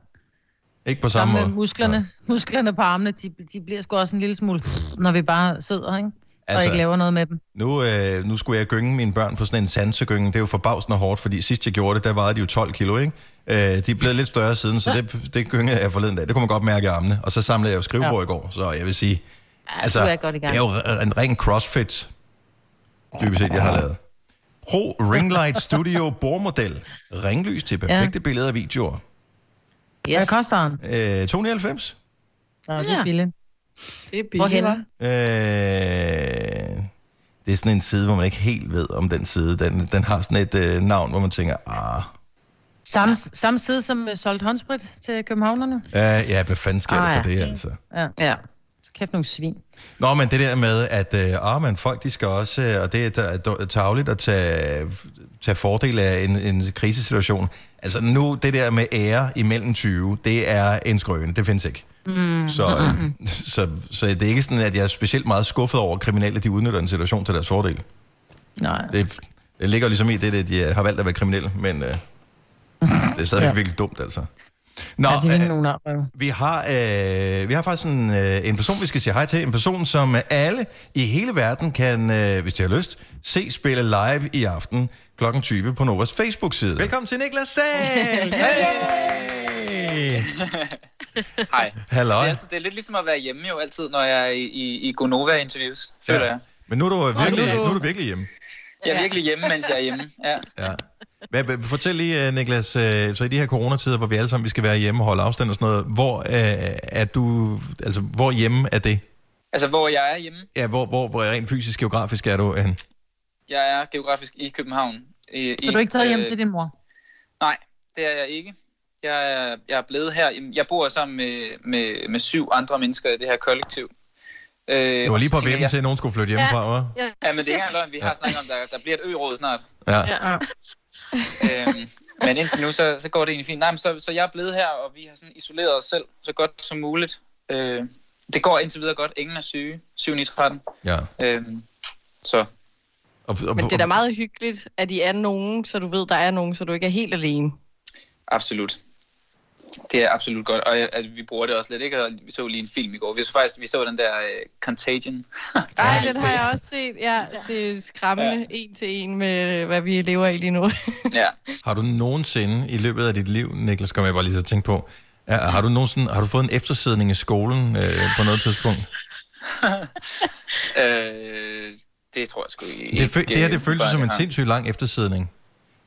Ikke på samme måde.
musklerne, musklerne på armene, de, de bliver sgu også en lille smule, når vi bare sidder, ikke? Og
Altså-
ikke laver noget med dem.
Nu, øh, nu skulle jeg gynge mine børn på sådan en sansegynge. Det er jo forbavsende hårdt, fordi sidst jeg gjorde det, der vejede de jo 12 kilo, ikke? Øh, de er blevet lidt større siden, så det, det gyngede jeg forleden dag. Det kunne man godt mærke i armene. Og så samlede jeg jo skrivebord ja. i går, så jeg vil sige...
Altså, du er godt i gang.
det er jo en ren crossfit, dybest set, jeg har lavet. Pro Ringlight Studio bordmodel. Ringlys til perfekte ja. billeder og videoer.
Yes. Hvad koster han?
Øh, 299.
Nå, det
Ja.
er billigt.
Det er
Hvorhen?
billigt, hva'?
Øh, det er sådan en side, hvor man ikke helt ved, om den side, den, den har sådan et øh, navn, hvor man tænker, ah,
Samme, samme side som uh, solgt håndsprit til københavnerne?
øh, ja, hvad fanden sker
Ah,
der for
ja.
det, altså?
Ja. ja. Så kæft nogle svin.
Nå, men det der med, at øh, ah, men folk, de skal også, øh, og det er ta- tavligt at tage, tage fordel af en, en krisesituation. Altså nu, det der med ære imellem 20, det er en skrøne, det findes ikke.
Mm.
Så, øh, (laughs) så, så det er ikke sådan, at jeg er specielt meget skuffet over, at kriminelle de udnytter en situation til deres fordel.
Nej.
Det, det ligger ligesom i det, at de har valgt at være kriminelle, men øh, det er stadig ja.
Ja.
virkelig dumt, altså. Nå,
ja, de er
øh,
arbrøv.
vi har, øh, vi har faktisk en, øh, en person, vi skal sige hej til. En person, som alle i hele verden kan, øh, hvis de har lyst, se spille live i aften kl. 20 på Novas Facebook-side. Velkommen til Niklas Sahl! (laughs) Yay! (laughs)
Hej.
Halløj.
Det er, altid, det er lidt ligesom at være hjemme jo altid, når jeg er i, i, i Gonova-interviews, føler
Ja.
jeg.
Men nu er du virkelig,
nu er du-
nu er du virkelig hjemme.
Jeg er virkelig hjemme, mens jeg er hjemme. Ja.
Ja. Hvad, hvad, fortæl lige, øh, Niklas, øh, så i de her coronatider, hvor vi alle sammen vi skal være hjemme og holde afstand og sådan noget, hvor øh, er du, altså hvor hjemme er det?
Altså, hvor jeg er hjemme.
Ja, hvor, hvor, hvor rent fysisk geografisk er du hen?
Jeg er geografisk i København. I,
Så du er ikke taget hjem
øh,
til din mor?
Nej, det er jeg ikke. Jeg er, jeg er blevet her. Jeg bor sammen med, med, med syv andre mennesker i det her kollektiv. Øh,
Det var lige på vippen til, at nogen skulle flytte hjemmefra, hva'?
Ja, ja, men det er løgn. Vi har snakket om, der, der bliver et ø-råd snart.
Ja.
Ja.
Øhm, men indtil nu, så, så går det egentlig fint. Nej, men så, så jeg er blevet her, og vi har sådan isoleret os selv så godt som muligt. Øh, det går indtil videre godt. Ingen er syge. 7 9 13.
Ja.
Øhm, så.
Og, og,
Men det er da meget hyggeligt, at I er nogen, så du ved, der er nogen, så du ikke er helt alene.
Absolut. Det er absolut godt, og øh, altså, vi bruger det også lidt, ikke? Og vi så lige en film i går. Vi så faktisk vi så den der uh, Contagion. (laughs)
Nej, den har jeg også set. Ja, det er skræmmende ja. en til en med, hvad vi lever i lige nu. (laughs)
ja.
Har du nogensinde i løbet af dit liv, Niklas, kommer jeg bare lige så tænke på, ja, har du nogensinde, har du fået en eftersidning i skolen øh, på noget tidspunkt? (laughs)
øh, det tror jeg sgu ikke.
Det, fø- det her, det føles som en sindssygt lang eftersidning.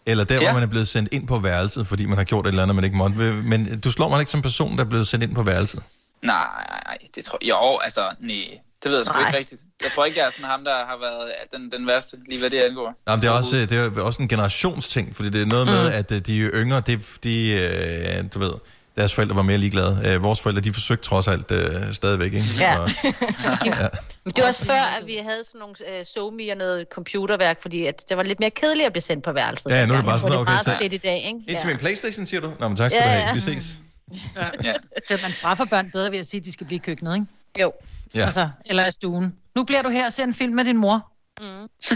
Eller der, ja. Hvor man er blevet sendt ind på værelset, fordi man har gjort et eller andet, man ikke måtte. Men du slår mig ikke som person, der er blevet sendt ind på værelset.
Nej, nej, det tror jeg. Jo, altså, nej. Det ved jeg sgu
Nej.
ikke rigtigt. Jeg tror ikke, jeg er sådan ham, der har været den, den værste, lige hvad det angår.
Nej, men det er også, øh, det er også en generationsting, fordi det er noget med, at øh, de yngre, det, de, øh, du ved, deres forældre var mere ligeglade. Øh, vores forældre, de forsøgte trods alt øh, stadigvæk, ikke?
Ja.
Så, (laughs) ja.
Men det var også før, at vi havde sådan nogle øh, somi og noget computerværk, fordi at det var lidt mere kedeligt at blive sendt på værelset.
Ja, nu er det bare sådan,
det er meget
okay, så-
fedt i dag, ikke?
Ind til min Playstation, siger du? Nå, men tak skal
Ja,
du have.
ja.
Vi ses.
Ja.
Så man straffer børn bedre ved at sige, at de skal blive i køkkenet, ikke?
Jo.
Ja.
Altså, eller i stuen. Nu bliver du her og ser en film med din mor.
Mm. (laughs)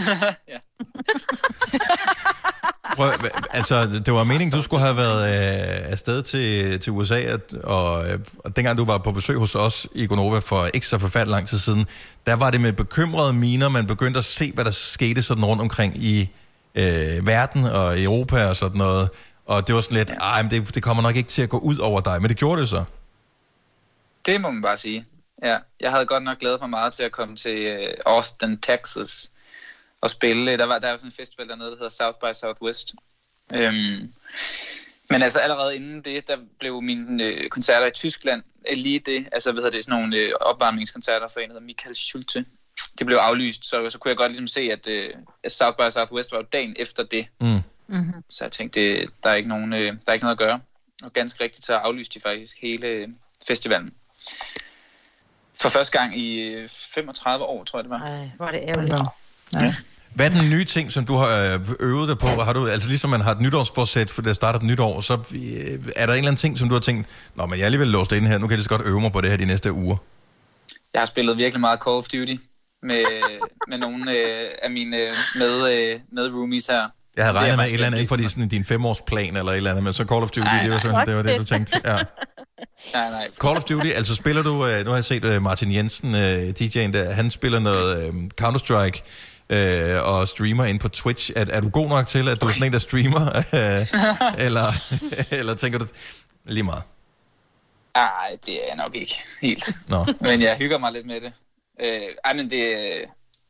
(laughs)
Prøv, hva- altså, det var meningen, du skulle have været øh, afsted til, til USA, at, og, øh, og dengang du var på besøg hos os i Gonova for ikke så forfærdelig lang tid siden, der var det med bekymrede miner, man begyndte at se, hvad der skete sådan rundt omkring i øh, verden og Europa og sådan noget. Og det var sådan lidt, ej, men det, det kommer nok ikke til at gå ud over dig, men det gjorde det så.
Det må man bare sige. Ja, jeg havde godt nok glædet mig meget til at komme til øh, Austin, Texas og spille. Der var der er jo sådan en festival dernede, der hedder South by Southwest. Øhm, men altså allerede inden det, der blev mine øh, koncerter i Tyskland øh, lige det, altså hvad hedder det, sådan nogle øh, opvarmningskoncerter for en, der hedder Michael Schulte. Det blev aflyst, så, så kunne jeg godt ligesom se, at, øh, at South by Southwest var jo dagen efter det.
Mm.
Mm-hmm.
Så jeg tænkte, det, der, er ikke nogen, øh, der er ikke noget at gøre. Og ganske rigtigt, så aflyste de faktisk hele øh, festivalen. For første gang i øh, 35 år, tror jeg det var.
Ej, var det ærgerligt.
Ja.
Hvad er den nye ting, som du har øh, øvet dig på? Har du, altså ligesom man har et nytårsforsæt, for det starter et nyt år, så øh, er der en eller anden ting, som du har tænkt, Nå, men jeg er alligevel låst inde her, nu kan jeg lige så godt øve mig på det her de næste uger.
Jeg har spillet virkelig meget Call of Duty med, med nogle øh, af mine øh, med, øh, med roomies her.
Jeg havde regnet med et eller andet inden for din, sådan, din femårsplan eller et eller andet, men så Call of Duty,
Ej,
det var,
nej,
sådan, det, var det, du tænkte. Ja. (laughs)
Nej, nej.
Call of Duty, altså spiller du, nu har jeg set Martin Jensen, DJ'en der, han spiller noget Counter-Strike, øh, og streamer ind på Twitch. Er, er du god nok til, at du er sådan en, der streamer? Øh, (laughs) (laughs) eller, (laughs) eller tænker du, lige meget?
Nej, det er jeg nok ikke helt.
Nå.
Men jeg hygger mig lidt med det. Øh, ej, men det,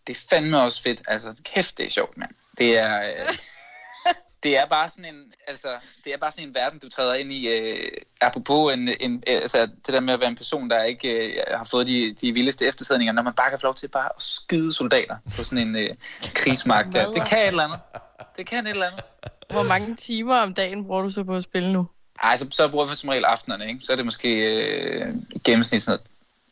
det er fandme også fedt. Altså, kæft, det er sjovt, mand. Det er, øh, det er bare sådan en, altså, det er bare sådan en verden, du træder ind i. Øh, apropos en, en, øh, altså, det der med at være en person, der ikke øh, har fået de, de vildeste eftersædninger, når man bare kan få lov til bare at skyde soldater på sådan en øh, krigsmagt der. Det kan et eller andet. Det kan et eller andet.
Hvor mange timer om dagen bruger du så på at spille nu?
Ej, så, så bruger vi som regel aftenerne, ikke? Så er det måske øh, gennemsnit sådan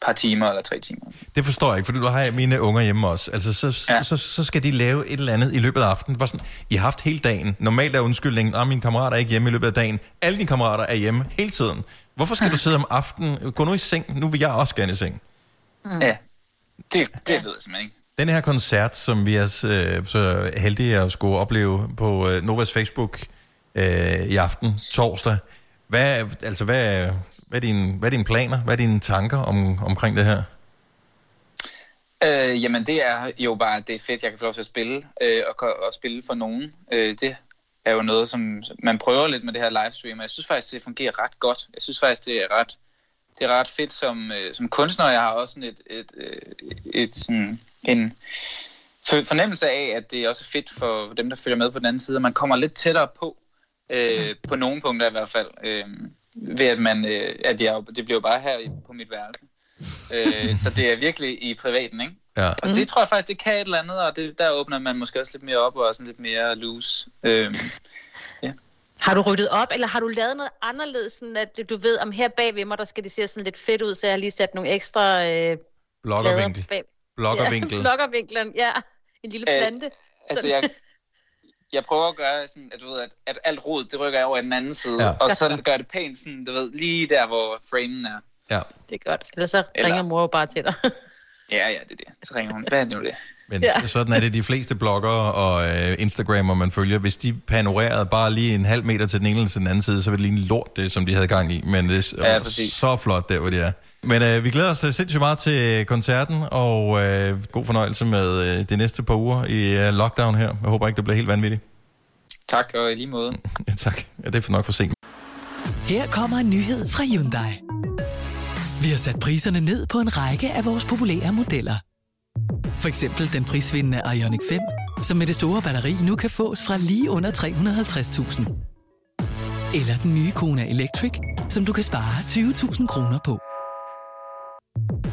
par timer eller tre timer.
Det forstår jeg ikke, fordi du har mine unger hjemme også. Altså, så, ja. så, så skal de lave et eller andet i løbet af aftenen. Bare sådan, I har haft hele dagen. Normalt er undskyldningen, at mine kammerater er ikke hjemme i løbet af dagen. Alle dine kammerater er hjemme hele tiden. Hvorfor skal du sidde om aftenen? Gå nu i seng. Nu vil jeg også gerne i seng.
Mm. Ja, det, det ja. ved jeg simpelthen ikke.
Den her koncert, som vi er øh, så heldige at skulle opleve på øh, Novas Facebook øh, i aften, torsdag. Hvad, altså, hvad, hvad, er dine, hvad er dine planer? Hvad er dine tanker om, omkring det her?
Øh, jamen, det er jo bare, det er fedt, jeg kan få lov til at spille, øh, og, og spille for nogen. Øh, det er jo noget, som man prøver lidt med det her livestream, og jeg synes faktisk, det fungerer ret godt. Jeg synes faktisk, det er ret, det er ret fedt som, øh, som kunstner. Jeg har også sådan et, et, et, et sådan en fornemmelse af, at det er også fedt for dem, der følger med på den anden side, at man kommer lidt tættere på, øh, på nogle punkter i hvert fald, øh, ved at man, øh, at jeg, det bliver bare her på mit værelse. øh, så det er virkelig i privaten, ikke?
Ja.
Og det tror jeg faktisk, det kan et eller andet, og det, der åbner man måske også lidt mere op og er sådan lidt mere loose. Øh,
Har du ryddet op, eller har du lavet noget anderledes, sådan at du ved, om her bag ved mig, der skal det se sådan lidt fedt ud, så jeg har lige sat nogle ekstra øh,
Bloggervinkel.
plader bag.
Bloggervinkel. (laughs)
Ja, ja. En lille plante.
altså, jeg, jeg prøver at gøre sådan, at du ved, at, at alt rod, det rykker jeg over i den anden side,
Ja.
og så gør det pænt sådan, du ved, lige der, hvor framen er.
Ja.
Det er godt. Ellers så
Eller-
ringer mor jo bare til dig. (laughs)
Ja, ja, det er det. Så ringer hun, hvad er det nu det?
Men
Ja.
sådan er det de fleste bloggere og øh, Instagrammer, man følger. Hvis de panorerede bare lige en halv meter til den ene eller til den anden side, så ville det ligne lort, det som de havde gang i. Men det er
Ja,
ja,
præcis.
så flot der, hvor de er. Men øh, vi glæder os øh, sindssygt meget til koncerten, og øh, god fornøjelse med øh, de næste par uger i øh, lockdown her. Jeg håber ikke, det bliver helt vanvittigt.
Tak, og i lige måde. (laughs)
Ja, tak. Ja, det er for nok for sent.
Her kommer en nyhed fra Hyundai. Vi har sat priserne ned på en række af vores populære modeller. For eksempel den prisvindende Ioniq 5, som med det store batteri nu kan fås fra lige under 350.000. Eller den nye Kona Electric, som du kan spare 20.000 kroner på.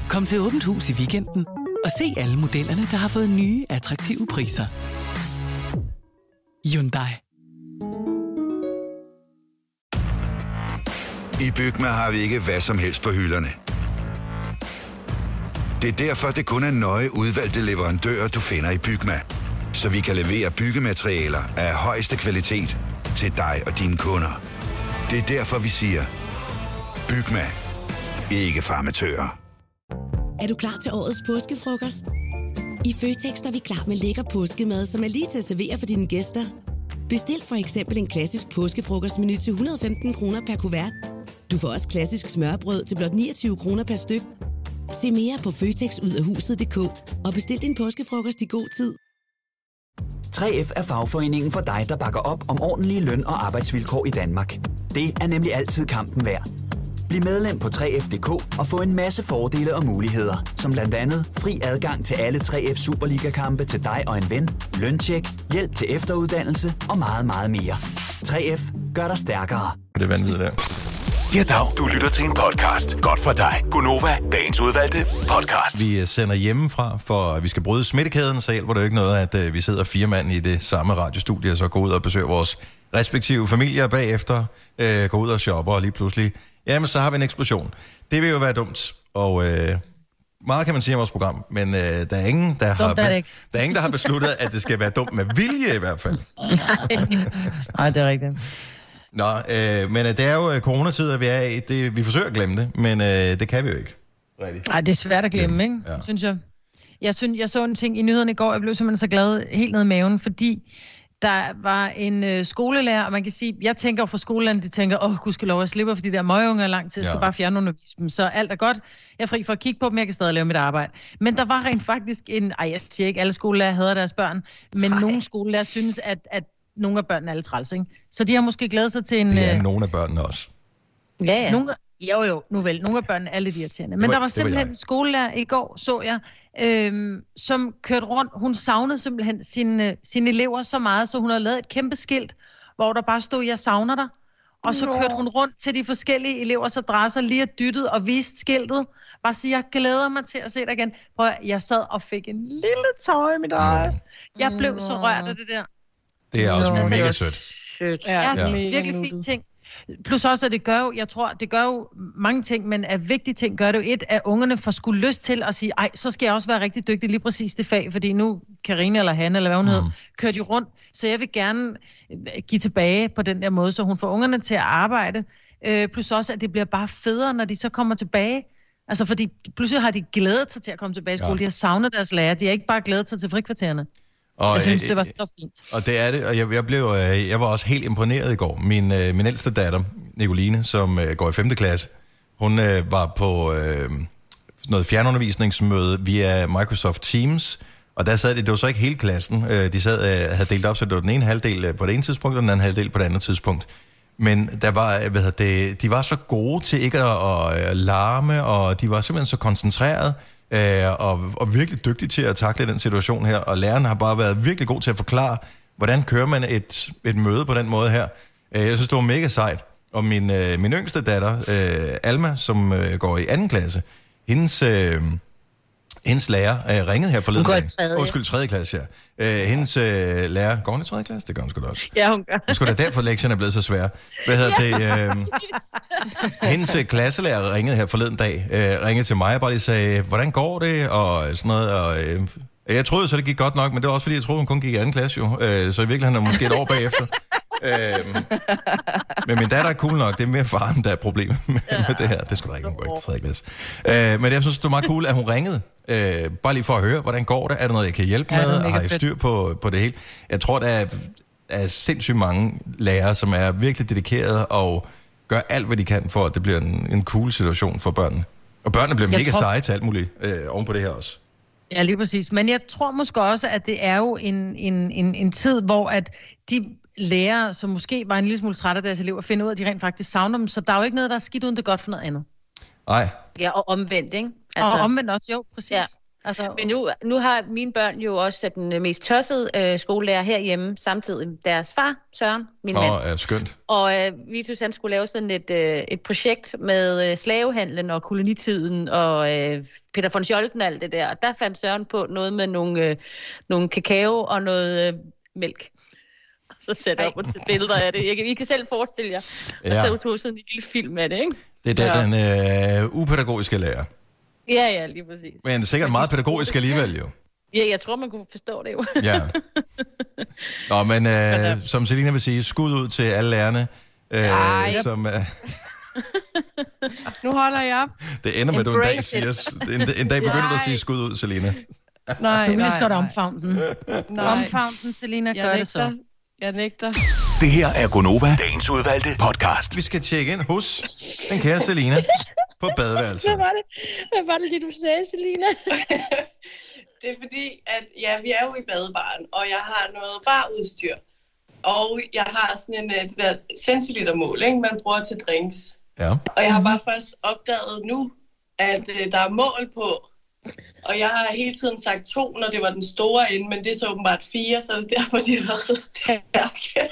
Kom til Åbent Hus i weekenden og se alle modellerne, der har fået nye, attraktive priser. Hyundai.
I Bygma har vi ikke hvad som helst på hylderne. Det er derfor, det kun er nøje udvalgte leverandører, du finder i Bygma. Så vi kan levere byggematerialer af højeste kvalitet til dig og dine kunder. Det er derfor, vi siger, Bygma. Ikke farmatører.
Er du klar til årets påskefrokost? I Føtex er vi klar med lækker påskemad, som er lige til at servere for dine gæster. Bestil for eksempel en klassisk påskefrokostmenu til 115 kroner per kuvert. Du får også klassisk smørbrød til blot 29 kroner per styk. Se mere på føtexudafhuset.dk og bestil din påskefrokost i god tid.
3F er fagforeningen for dig, der bakker op om ordentlige løn- og arbejdsvilkår i Danmark. Det er nemlig altid kampen værd. Bliv medlem på 3F.dk og få en masse fordele og muligheder, som blandt andet fri adgang til alle 3F Superliga-kampe til dig og en ven, løntjek, hjælp til efteruddannelse og meget, meget mere. 3F gør dig stærkere.
Det er vanvittigt der.
Ja, dag. Du lytter til en podcast. Godt for dig. Gunova, dagens udvalgte podcast.
Vi øh, sender hjemmefra, for at vi skal bryde smittekæden, så hjælper det jo ikke noget, at øh, vi sidder fire mand i det samme radiostudie, og så går ud og besøger vores respektive familier bagefter, øh, går ud og shopper, og lige pludselig, jamen så har vi en eksplosion. Det vil jo være dumt, og øh, meget kan man sige om vores program, men øh, der, er ingen, der, har,
er ikke.
der er ingen, der har besluttet, at det skal være dumt med vilje i hvert fald. (laughs)
Nej, det er rigtigt.
Nå, øh, men øh, det er jo øh, coronatider, vi er i. Det, vi forsøger at glemme det, men øh, det kan vi jo ikke.
Nej, det er svært at glemme, ikke?
Ja.
Ja. Synes jeg. Jeg, synes, jeg så en ting i nyhederne i går, jeg blev simpelthen så glad helt ned i maven, fordi der var en øh, skolelærer, og man kan sige, jeg tænker for skolelærerne, de tænker, åh, gud skal lov, jeg slipper for de der møgeunger lang tid, jeg skal
Ja.
bare fjerne undervise dem, så alt er godt, jeg er fri for at kigge på dem, jeg kan stadig lave mit arbejde. Men der var rent faktisk en, ej, jeg siger ikke, alle skolelærer hader deres børn, men Ej. nogle skolelærer synes, at, at nogle af børnene er lidt træls, ikke? Så de har måske glædet sig til en...
Det er
øh,
nogle af børnene også.
Ja, ja. Nogle, jo, jo, nu vel. Nogle af børnene er lidt irriterende. Men
var-
der var
var
simpelthen
jeg.
en skolelærer i går, så jeg, øhm, som kørte rundt. Hun savnede simpelthen sine, sine elever så meget, så hun havde lavet et kæmpe skilt, hvor der bare stod, jeg savner dig. Og så
Nå.
kørte hun rundt til de forskellige elevers adresser, lige og dyttet og viste skiltet. Bare sige, jeg glæder mig til at se dig igen. Prøv at, jeg sad og fik en lille tår i mit øje. Jeg blev så rørt af det der.
Det er også
Nå.
mega sødt.
Sødt.
Ja,
Ja.
ja. virkelig fin ting. Plus også, at det gør jo, jeg tror, det gør jo mange ting, men af vigtige ting gør det jo et, at ungerne får skulle lyst til at sige, ej, så skal jeg også være rigtig dygtig lige præcis det fag, fordi nu Karina eller Hanne, eller hvad hun mm. hed, kørte jo rundt, så jeg vil gerne øh, give tilbage på den der måde, så hun får ungerne til at arbejde, øh, plus også, at det bliver bare federe, når de så kommer tilbage. Altså, fordi pludselig har de glædet sig til at komme tilbage i skole,
Ja.
ja. de har savnet deres lærer, de har ikke bare glædet sig til frikvartererne.
Og,
jeg synes,
øh,
det var så fint.
Og det er det, og jeg, jeg, blev, øh, jeg var også helt imponeret i går. Min, øh, min ældste datter, Nicoline, som går i 5. klasse, hun øh, var på øh, noget fjernundervisningsmøde via Microsoft Teams, og der sad de, det var så ikke hele klassen, øh, de sad, øh, havde delt op, så det var den ene halvdel på det ene tidspunkt, og den anden halvdel på det andet tidspunkt. Men der var, hvad det, de var så gode til ikke at, at, at larme, og de var simpelthen så koncentreret, øh, og, og virkelig dygtig til at takle den situation her. Og læreren har bare været virkelig god til at forklare, hvordan kører man et, et møde på den måde her. Øh, jeg synes, det var mega sejt. Og min, øh, min yngste datter, øh, Alma, som øh, går i anden klasse, hendes... Øh, hendes lærer øh, ringede her forleden
Hun går i
dag.
tredje.
Undskyld, tredje klasse, ja. Øh, hendes øh, lærer... Går hun i tredje klasse? Det gør hun sgu da også.
Ja, hun gør.
Det er sgu da derfor, lektionen er blevet så svære. Hvad hedder det? Øh, hendes øh, klasselærer ringede her forleden dag, øh, ringede til mig og bare lige sagde, hvordan går det? Og sådan noget. Og, øh, jeg troede så, det gik godt nok, men det var også fordi, jeg troede, hun kun gik i anden klasse jo. Øh, så i virkeligheden er hun måske et år bagefter. Øh, men min datter er cool nok. Det er mere faren, der er problemet med, med det her. Det skulle da ikke, hun går ikke tredje klasse. Øh, men jeg synes, det var meget cool, at hun ringede. Øh, bare lige for at høre, hvordan går det? Er der noget, jeg kan hjælpe
Ja,
med? Har I styr på, på det hele? Jeg tror, der er, er sindssygt mange lærere, som er virkelig dedikerede og gør alt, hvad de kan, for at det bliver en, en cool situation for børnene. Og børnene bliver
Jeg
mega
tror-
seje til alt muligt øh, oven på det her også.
Ja, lige præcis. Men jeg tror måske også, at det er jo en, en, en, en tid, hvor at de lærere, som måske var en lille smule trætte af deres elever, finder ud af, at de rent faktisk savner dem. Så der er jo ikke noget, der er skidt uden det godt for noget andet.
Nej,
Ja, og omvendt, ikke?
Altså, og omvendt også, jo, præcis. Ja.
Altså, Men nu, nu har mine børn jo også den øh, mest tossede øh, skolelærer herhjemme, samtidig deres far, Søren, min
Åh,
mand.
oh, ja, skønt.
Og øh, Vitus, han skulle lave sådan et, øh, et projekt med øh, slavehandlen og kolonitiden og øh, Peter von Scholten og alt det der. Og der fandt Søren på noget med nogle, øh, nogle kakao og noget øh, mælk. Så sætter jeg op til billeder af det. Jeg kan, I kan selv forestille jer.
Ja.
Ja. Så tog sådan en lille film af det, ikke?
Det er den, den øh, upædagogiske lærer.
Ja, ja, lige præcis.
Men sikkert meget pædagogisk alligevel jo.
Ja, jeg tror, man kunne forstå det jo.
Ja. (laughs) Nå, men øh, som Selina vil sige, skud ud til alle lærerne.
Ej.
Øh, som, øh, (laughs)
Nu holder jeg op.
det ender med, at du en dag, siger, en, en dag begynder du at sige skud ud, Selina.
Nej,
Du vil godt
nej.
omfavne den. Omfavne den, Selina,
Jeg
gør det så.
Jeg nægter.
Det her er Gonova, dagens udvalgte podcast.
Vi skal tjekke ind hos den kære Selina på (laughs) badeværelset.
Hvad var det, Hvad var det lige, du sagde, Selina? (laughs)
Det er fordi, at ja, vi er jo i badebaren, og jeg har noget barudstyr. Og jeg har sådan en, øh, det der centilitermål, ikke, man bruger til drinks.
Ja.
Og jeg har bare først opdaget nu, at øh, der er mål på. Og jeg har hele tiden sagt to, når det var den store ende, men det er så åbenbart fire, så det er derfor, de har været så stærke.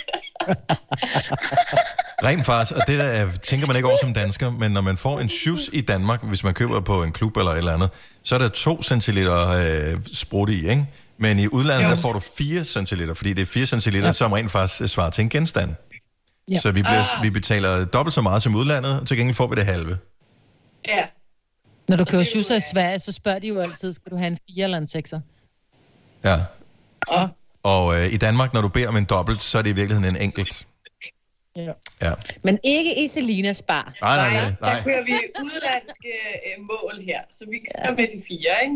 (laughs)
Rent faktisk, og det der er- tænker man ikke over som dansker, men når man får en shoes i Danmark, hvis man køber på en klub eller et eller andet, så er der 2 centiliter øh, sprut i, ikke? Men i udlandet,
Jo.
der får du 4 centiliter, fordi det er 4 centiliter, ja.
Ja.
som rent faktisk øh, svarer til en genstand.
Ja.
Så vi, bliver,
Ah.
vi betaler dobbelt så meget som udlandet, og til gengæld får vi det halve.
ja.
Når du køber shoes i Sverige, så spørger de jo altid, skal du have en 4 eller en 6'er?
Ja.
Og,
Og øh, i Danmark, når du beder om en dobbelt, så er det i virkeligheden en enkelt.
Ja.
Ja.
Men ikke i Selinas bar.
Nej, nej, nej.
der
nej.
kører vi udenlandske øh, mål her, så vi kører med de fire, ikke?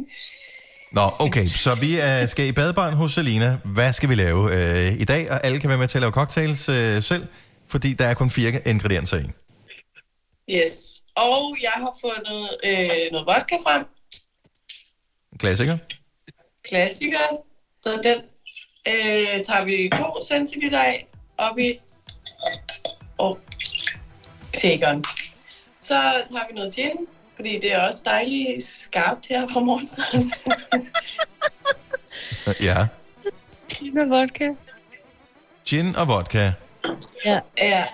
Nå, okay, så vi øh, skal i badebaren hos Selina. Hvad skal vi lave øh, i dag? Og alle kan være med til at lave cocktails øh, selv, fordi der er kun fire ingredienser i.
Yes. Og jeg har fundet øh, noget vodka frem.
Klassiker.
Klassiker. Så den øh, tager vi 2 centiliter af op i og shakeren. Så tager vi noget gin, fordi det er også dejligt skarpt her fra morgenstunden. (laughs)
Ja.
Gin og vodka.
Gin og vodka.
Ja.
ja.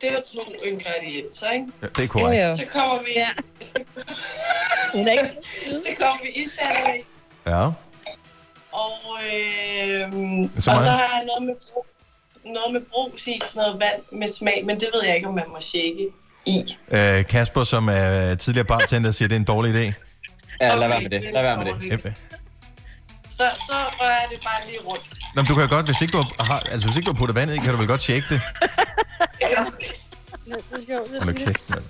Det er jo to ingredienser, ikke?
Ja, det er korrekt.
Jo, jo.
Så kommer vi... Ja. Så kommer vi i sandwich.
Ja.
Og, øh,
Så
og så har jeg noget med, noget med brus i, sådan noget vand med smag, men det ved jeg ikke, om man må shake i.
Øh, Kasper, som er tidligere bartender, siger, at det er en dårlig idé.
Ja, lad være med det. Lad være med det.
Yep.
Så, så rører jeg det bare lige rundt.
Nå, men du kan godt, hvis ikke du har, altså, hvis ikke du har puttet vandet i, kan du vel godt shake det?
Ja.
Det er så sjovt.
Hold nu kæft, mand.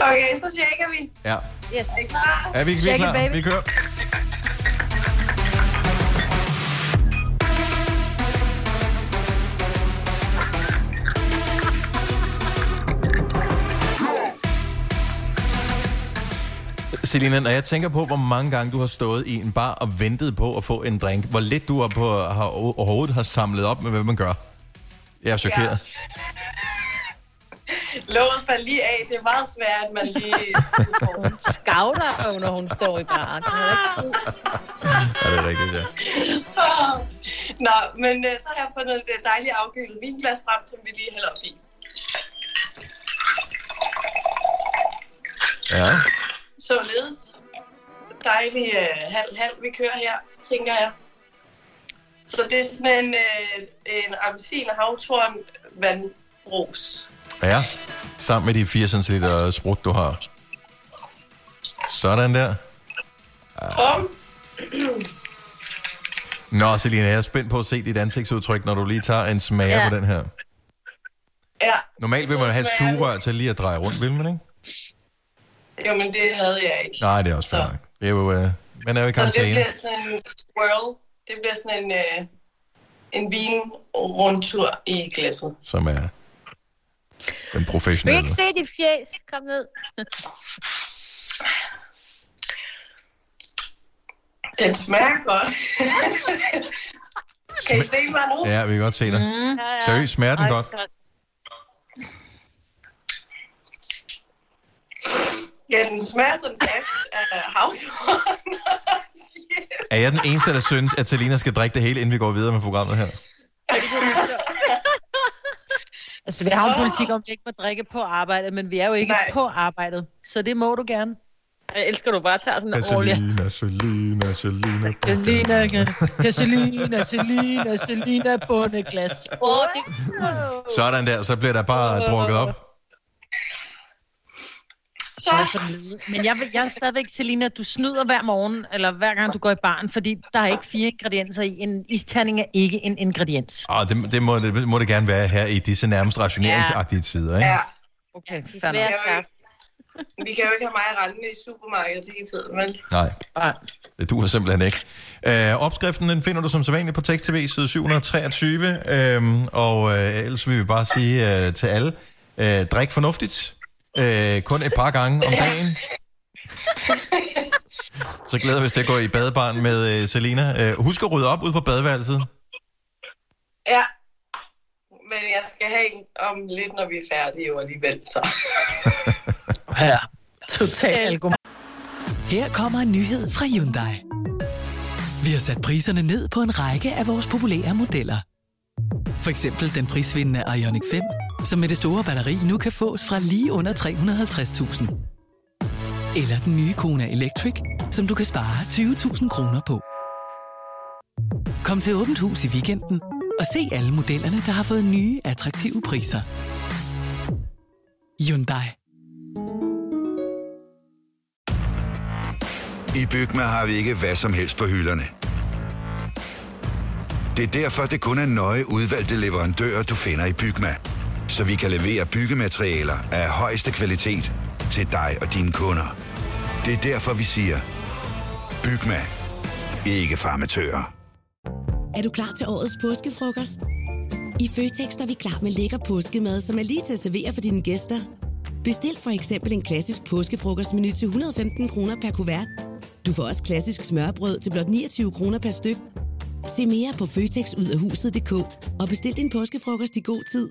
Okay, så shaker vi.
Ja.
Yes.
Er I klar?
Er vi, vi er
it,
klar?
baby.
Vi kører. Selina, når jeg tænker på, hvor mange gange du har stået i en bar og ventet på at få en drink, hvor lidt du har på, har, overhovedet har samlet op med, hvad man gør. Jeg er chokeret. (laughs)
Låget faldt lige af. Det er meget svært, at man lige... (laughs)
Hun scouter jo, når hun står i baren. Er
Ja, det er rigtigt, ja. (laughs)
Nå, men øh, så har jeg fundet et dejligt afkølet vinglas frem, som vi lige hælder op i.
Ja.
Således. Dejlig øh, halv-halv, vi kører her, så tænker jeg. Så det er sådan en, øh, en appelsin og havtorn vandbrus.
Ja, sammen med de 4 cm sprut, du har. Sådan der.
Kom.
Nå, Selina, jeg er spændt på at se dit ansigtsudtryk, når du lige tager en smager
Ja.
på den her.
Ja.
Normalt vil man have et sugerør til lige at dreje rundt, vil man ikke?
Jo, men det havde jeg ikke.
Nej, det er også fair. Det er jo, øh, man er jo i
Så det
karantæne,
bliver sådan en swirl. Det bliver sådan en, øh, en vinrundtur i glasset.
som er den
Vil I
professionelle.
ikke se dit fjes? Kom ned.
Den smager godt. (laughs) kan I se mig nu?
Ja, vi kan godt se dig.
Mm.
Seriøst, smager den
Ej,
godt?
Ja, den smager som flaske af havtorn. (laughs)
Er jeg den eneste, der synes, at Selina skal drikke det hele, inden vi går videre med programmet her?
Altså, vi har en politik om, at vi ikke må drikke på arbejdet, men vi er jo ikke Nej. på arbejdet. Så det må du gerne.
Jeg elsker, du bare tager sådan en årlig...
Selina, Selina, Selina.
Selina, Selina, Selina, Selina bundeglas. Åh, det
Sådan der, så bliver der bare drukket op.
Så. Men jeg, vil- jeg er stadigvæk, Selina, du snyder hver morgen, eller hver gang du går i baren, fordi der er ikke fire ingredienser i. En isterning er ikke en ingrediens.
Og det, det, må, det må det gerne være her i disse nærmest rationeringsagtige tider, ikke?
Ja.
Okay,
kan, jo ikke, vi kan jo ikke have mig rendende i supermarkedet hele tiden, vel?
Nej. Det duer simpelthen ikke. Øh, opskriften den finder du som sædvanligt på Tekst TV, side 723. Øhm, og øh, ellers vil vi bare sige øh, til alle, øh, drik fornuftigt. Øh, kun et par gange om dagen. (laughs) Så glæder vi os til at gå i badebarn med øh, Selina. Øh, husk at rydde op ud på badeværelset.
Ja. Men jeg skal have en om lidt, når vi er færdige jo alligevel, så. (laughs)
Ja, total alkohol.
Her kommer en nyhed fra Hyundai. Vi har sat priserne ned på en række af vores populære modeller. For eksempel den prisvindende Ioniq 5, som med det store batteri nu kan fås fra lige under 350.000. Eller den nye Kona Electric, som du kan spare 20.000 kroner på. Kom til Åbent Hus i weekenden og se alle modellerne, der har fået nye, attraktive priser. Hyundai.
I Bygma har vi ikke hvad som helst på hylderne. Det er derfor, det kun er nøje udvalgte leverandører, du finder i Bygma. Så vi kan levere byggematerialer af højeste kvalitet til dig og dine kunder. Det er derfor, vi siger, Bygma. Ikke farmatører.
Er du klar til årets påskefrokost? I Føtex er vi klar med lækker påskemad, som er lige til at servere for dine gæster. Bestil for eksempel en klassisk påskefrokostmenu til 115 kroner per kuvert. Du får også klassisk smørbrød til blot 29 kroner per styk. Se mere på føtexudafhuset.dk og bestil din påskefrokost i god tid.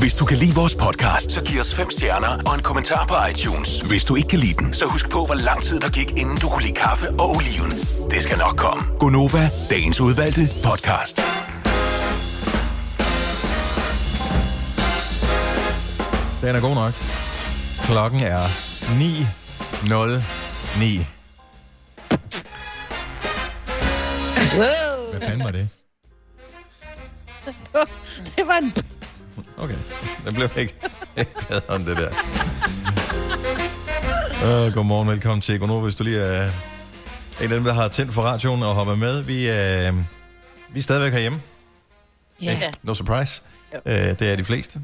Hvis du kan lide vores podcast, så giv os fem stjerner og en kommentar på iTunes. Hvis du ikke kan lide den, så husk på, hvor lang tid der gik, inden du kunne lide kaffe og oliven. Det skal nok komme. Gonova, dagens udvalgte podcast.
Den er god nok. Klokken er 9.09. Hvad fanden var det? (laughs)
Det var en...
Okay, den blev ikke ikke glad om det der. Uh, godmorgen, velkommen til Gonova, hvis du lige er en af dem, der har tændt for radioen og hopper med. Vi, uh, vi er stadigvæk herhjemme.
Ja.
Ikke? No surprise. Uh, det er de fleste.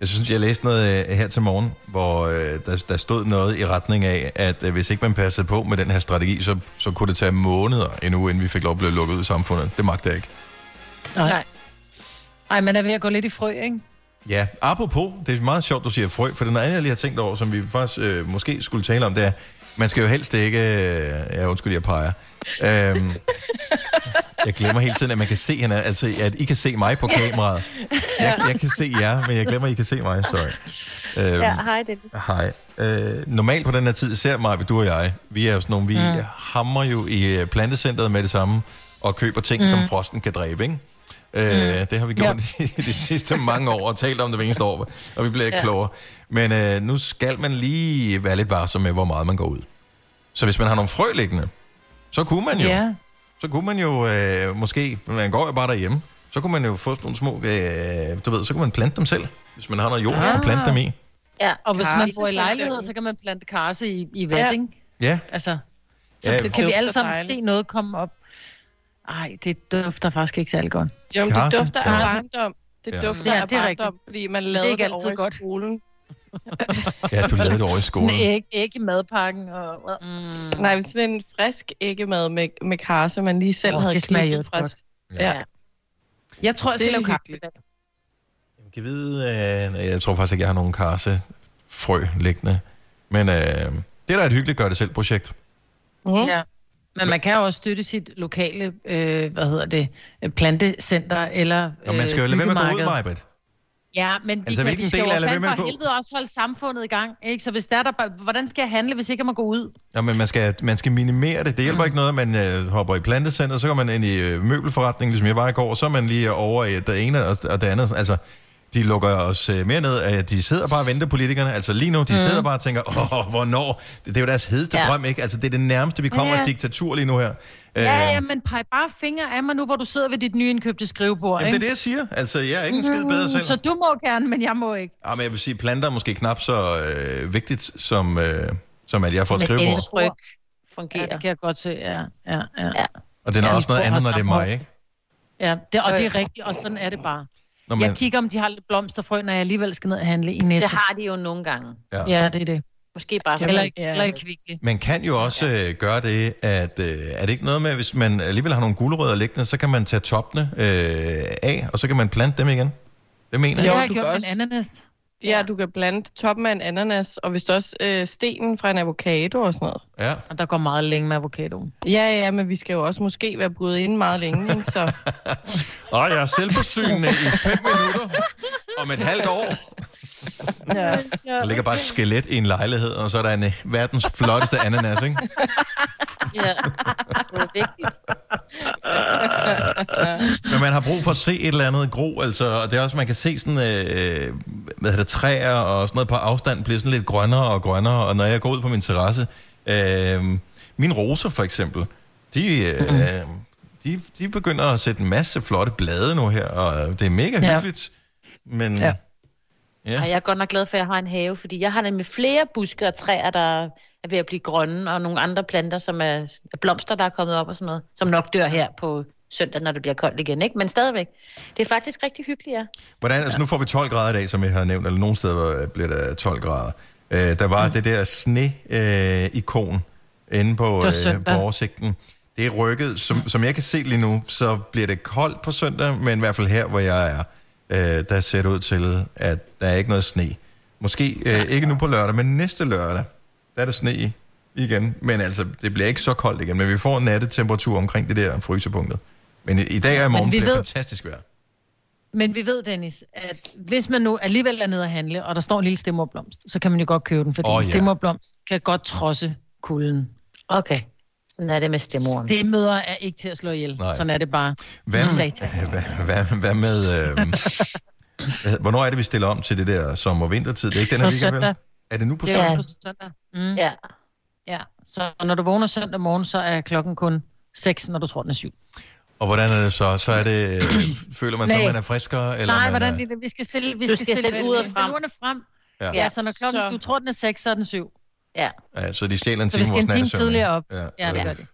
Jeg synes, jeg læste noget her til morgen, hvor uh, der, der stod noget i retning af, at uh, hvis ikke man passede på med den her strategi, så, så kunne det tage måneder endnu, inden vi fik lov at blive lukket ud i samfundet. Det magter jeg ikke.
Nej. Ej, man er ved at gå lidt i frø, ikke?
Ja, apropos, det er meget sjovt, du siger frø, for det er noget andet, jeg lige har tænkt over, som vi faktisk øh, måske skulle tale om, det er, man skal jo helst ikke... Øh, ja, undskyld, jeg peger. Øhm, jeg glemmer hele tiden, at man kan se hende, altså at I kan se mig på kameraet. Jeg, jeg kan se jer, men jeg glemmer, at I kan se mig, sorry. Øhm,
Ja, hej Dennis.
Hej. Øh, normalt på den her tid, ser mig, du og jeg, vi er jo sådan nogle, vi mm. hammer jo i øh, plantecenteret med det samme, og køber ting, mm. som frosten kan dræbe, ikke? Øh, det har vi gjort ja. (laughs) i de sidste mange år, og talt om det hver eneste år, og vi bliver ikke
Ja.
klogere. Men øh, nu skal man lige være lidt varsom med, hvor meget man går ud. Så hvis man har nogle frø liggende, så kunne man jo,
Ja.
så kunne man jo øh, måske, man går jo bare derhjemme, så kunne man jo få sådan nogle små, øh, du ved, så kunne man plante dem selv, hvis man har noget jord, ah. og plante dem i.
Ja, og hvis man
Karse,
bor i lejlighed, så kan man plante karse i, i vand,
Ja.
ikke?
Ja,
Altså, så
Ja,
ja, kan vi alle sammen se noget komme op. Ej, det dufter faktisk ikke særlig godt.
Jo, men det
Karse?
dufter af
Ja.
barndom. Det
Ja.
dufter
Ja,
af
det er rigtigt.
barndom, fordi man
er
lavede
ikke
det
altid
over i
godt.
skolen. (laughs)
ja, du lavede det over i skolen.
Sådan æg, æg i madpakken. Og, mm.
Nej, men sådan en frisk æggemad med, med karse, man lige selv
Åh,
havde
det smager
klippet
jo
fra.
godt.
Ja.
Ja. Jeg tror, jeg skal
Det er
lave kaffe i
hyggeligt.
dag.
Jeg kan vide, øh, nej, jeg tror faktisk ikke, jeg har nogen karsefrø liggende. Men øh, det er da et hyggeligt gør-det-selv-projekt.
Mm. Ja. Men man kan jo også støtte sit lokale, øh, hvad hedder det, øh, plantecenter eller
Og man skal jo lade være med at gå ud. Majbrit.
Ja, men vi,
Altså,
kan, vi skal
del
jo fandme for
gå?
helvede også holde samfundet i gang. Ikke? Så hvis der er der hvordan skal jeg handle, hvis ikke jeg må gå ud?
Ja, men man skal, man skal minimere det. Det hjælper ikke noget, at man øh, hopper i plantecenter, så går man ind i øh, møbelforretningen, ligesom jeg var i går, så er man lige over i det ene og, og det andet. Altså, de lukker os øh, mere ned. Øh, de sidder bare og venter, politikerne. Altså lige nu, de mm. sidder bare og tænker, åh, hvornår? Det, det er jo deres hedeste ja. Drøm, ikke? Altså, det er det nærmeste, vi kommer
Ja.
et diktatur lige nu her.
Ja, ja, men peg bare fingre af mig nu, hvor du sidder ved dit nyindkøbte skrivebord.
Jamen, det er
ikke?
det, jeg siger. Altså, jeg er ikke en skid bedre selv.
Så du må gerne, men jeg må ikke.
Ja, men jeg vil sige, planter er måske knap så øh, vigtigt, som, øh, som at jeg får et
Men
skrivebord.
eltryk fungerer. Ja, det kan jeg godt se, ja. ja, ja. ja.
Og det er
Ja,
også noget andet, når det er mig, ikke?
Ja, det, og det er rigtigt, og sådan er det bare.
Når
Man...
man-
Jeg kigger, om de har lidt blomsterfrø, når jeg alligevel skal ned og handle i Netto.
Det har de jo nogle gange.
Ja.
Ja, det er det.
Måske bare
Eller ikke, eller ikke.
Man kan jo også øh, gøre det, at øh, er det ikke noget med, hvis man alligevel har nogle gulerødder liggende, så kan man tage toppene øh, af, og så kan man plante dem igen. Det mener
Jo,
jeg.
har jeg
du
gjort
kan også-
en ananas.
Ja, du kan blande toppen af en ananas, og hvis du også øh, stenen fra en avocado og sådan noget.
Ja.
Og der går meget længe med avocado.
Ja, ja, men vi skal jo også måske være brudt inde meget længe, ikke? Så (laughs)
Og jeg er selvforsynende i fem minutter om et halvt år.
Ja.
Der ligger bare et skelet i en lejlighed, og så er der en øh, verdens flotteste ananas, ikke?
Ja, det er vigtigt. (laughs)
Men man har brug for at se et eller andet gro, altså, og det er også, man kan se sådan, øh, hvad hedder det, træer og sådan noget på afstand bliver sådan lidt grønnere og grønnere, og når jeg går ud på min terrasse, øh, mine roser for eksempel, de, øh, de, de begynder at sætte en masse flotte blade nu her, og det er mega
Ja.
hyggeligt, men...
Ja.
Ja.
Og jeg er godt nok glad for, at jeg har en have, fordi jeg har nemlig flere buske og træer, der er ved at blive grønne, og nogle andre planter, som er er blomster, der er kommet op og sådan noget, som nok dør her på søndag, når det bliver koldt igen, ikke? Men stadigvæk. Det er faktisk rigtig hyggeligt, ja.
Hvordan, altså nu får vi 12 grader i dag, som jeg har nævnt, eller nogle steder bliver der 12 grader. Øh, der var mm. det der sne-ikon øh, inde på, øh, på oversigten. Det er rykket. Som, som jeg kan se lige nu, så bliver det koldt på søndag, men i hvert fald her, hvor jeg er, øh, der ser det ud til, at der er ikke noget sne. Måske øh, ikke nu på lørdag, men næste lørdag, der er der sne i igen. Men altså, det bliver ikke så koldt igen, men vi får en nattetemperatur omkring det der frysepunktet. Men i, i dag og i morgen bliver det
ved-
fantastisk vejr.
Men vi ved, Dennis, at hvis man nu alligevel er nede at handle, og der står en lille stemmerblomst, så kan man jo godt købe den, fordi oh,
ja.
ja. stemmerblomst kan godt trodse kulden.
Okay. Sådan er det med stemmoren.
Stemøder er ikke til at slå ihjel.
Nej.
Sådan er det bare.
Hvad, hvad, hvad, hvad med... Øh, (laughs) hvornår er det, vi stiller om til det der sommer-vintertid? Det er ikke den her
På
weekend, vel? Er det nu på søndag?
på søndag. Mm.
Ja.
Ja, så når du vågner søndag morgen, så er klokken kun 6, når du tror, den er 7.
Og hvordan er det så? Så er det... Øh, (clears throat) føler man så,
Nej.
man er friskere? Eller
Nej,
man
hvordan
er,
det? Vi skal stille, vi skal
skal
stille,
stille uret
stille
frem.
frem.
Ja.
Ja. ja, så når klokken,
Så-
du tror, den er 6, så er den 7.
Ja.
ja, så de stjæler en
Så vi
time
skal en time tidligere op.
Ja,
Ja, det gør det.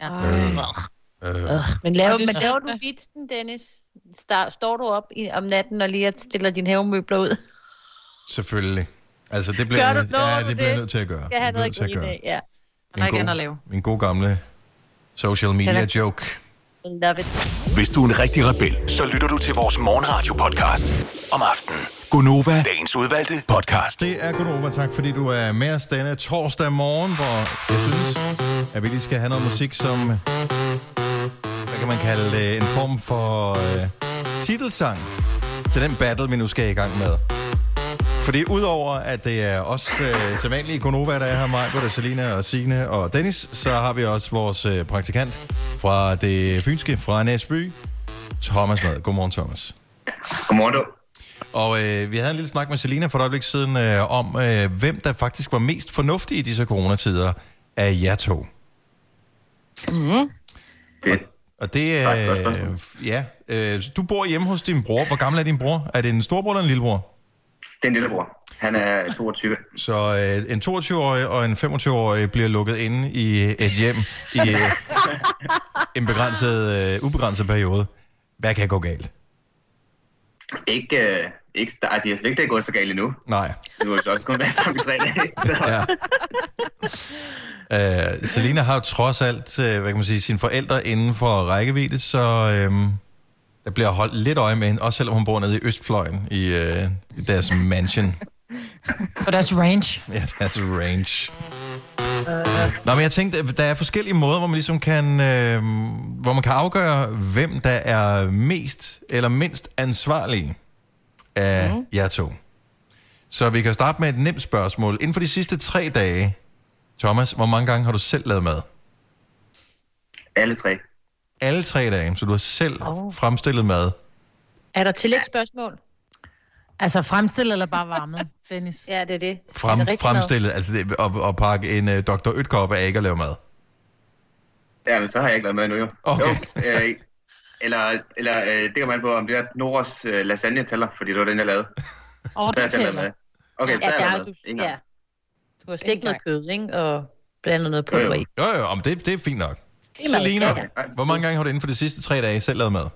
Ja.
Øh, øh.
Men laver,
Og det er
men laver du vitsen, Dennis? Star, står du op i, om natten og lige stiller dine havemøbler ud?
Selvfølgelig. Altså, det bliver,
Gør du-
ja,
du
det bliver jeg
det?
nødt til at gøre. Det
noget
jeg nødt til at gøre.
ja.
Der er ikke andet at lave.
Min gode gamle social media joke.
Love it.
Hvis du er en rigtig rebel, så lytter du til vores morgenradio-podcast om aftenen. Gunova, dagens udvalgte podcast.
Det er Gunova. Tak fordi du er med os denne torsdag morgen, hvor jeg synes, at vi lige skal have noget musik, som... Hvad kan man kalde det? En form for øh, titelsang til den battle, vi nu skal i gang med. Fordi udover at det er os øh, sædvanlige Gunova, der er her, mig, både Selina og Signe og Dennis, så har vi også vores øh, praktikant fra det fynske, fra Næsby, Thomas med. Godmorgen, Thomas.
Godmorgen, du.
Og øh, vi havde en lille snak med Selina for et øjeblik siden øh, om, øh, hvem der faktisk var mest fornuftig i disse coronatider af jer to.
Mm.
Det,
Og det
Tak,
er... Øh, ja, øh, du bor hjemme hos din bror. Hvor gammel er din bror? Er det en storbror eller en lillebror?
Det er en lillebror. Han er 22.
Så øh, en 22-årig og en 25-årig bliver lukket inde i et hjem i øh, en begrænset, øh, ubegrænset periode. Hvad kan gå galt?
Ikke, øh, ikke, altså, jeg synes ikke, det er gået så galt endnu.
Nej.
Det var jo også kun været sammen i tre dage. Så, (laughs)
ja. Øh, Selina har jo trods alt, øh, hvad kan man sige, sine forældre inden for rækkevidde, så øh, der bliver holdt lidt øje med hende, også selvom hun bor nede i Østfløjen i, øh, i deres mansion.
På deres range.
Ja, deres range. Nå, men jeg tænkte, der er forskellige måder, hvor man ligesom kan, øh, hvor man kan afgøre, hvem der er mest eller mindst ansvarlig af mm. jer to. Så vi kan starte med et nemt spørgsmål. Inden for de sidste tre dage, Thomas, hvor mange gange har du selv lavet mad?
Alle tre.
Alle tre dage, så du har selv oh. fremstillet mad.
Er der tillægsspørgsmål?
Altså fremstillet eller bare varmet, (laughs) Dennis?
Ja, det er det.
Frem,
er det
fremstillet, altså det, og, og pakke en uh, Dr. Ytkop af ikke at lave mad.
Ja, men så har jeg ikke lavet mad endnu, jo.
Okay.
Jo, øh, eller, eller øh, det kan man på, om det er Noras øh, lasagne tæller, fordi det var den, jeg lavede.
Åh,
Der
det
er
tæller.
mad. Okay,
ja,
der er
der
lavet
du,
mad. Ingen
ja. Du har stegt noget kød, ikke? Og blandet noget pulver i.
Jo, jo, om det, det er fint nok.
Det er
Selina,
ja,
hvor mange gange har du inden for de sidste tre dage selv lavet mad?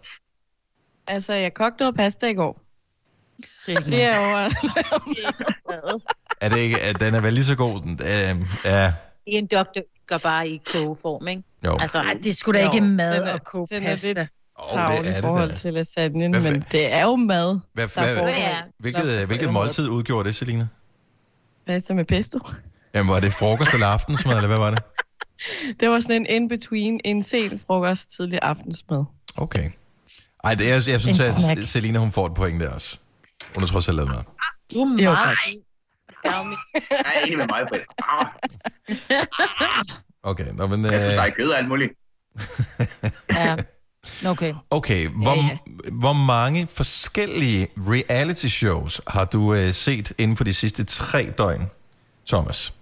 Altså, jeg kogte noget pasta i går. Det er over. (laughs)
Er det ikke, at den er vel lige så god? Den, øh, ja,
Det er en doktor, bare i kogeform, ikke?
Jo.
Altså,
Ej, det skulle da ikke mad og koge
den er
pasta.
lidt
det er
i
det
forhold
da.
til lasagnen,
Hvad
men det er jo mad.
hvad,
der
hvad, hvilket, øh, hvilket måltid udgjorde det, Selina?
Pasta med pesto.
Jamen, var det frokost eller aftensmad, eller hvad var det? (laughs)
Det var sådan en in-between, en sen frokost, tidlig aftensmad.
Okay. Ej, det, jeg, jeg synes, at. Selina, hun får et point der også. Hun har trods alt lavet mad.
Du er.
Jeg er enig med mig, Britt. Ah,
Okay, nå, men...
Jeg synes, der
Øh,
er kød og alt muligt. (laughs)
Ja. Okay.
okay, hvor,
Ja,
hvor mange forskellige reality shows har du øh, set inden for de sidste tre døgn, Thomas?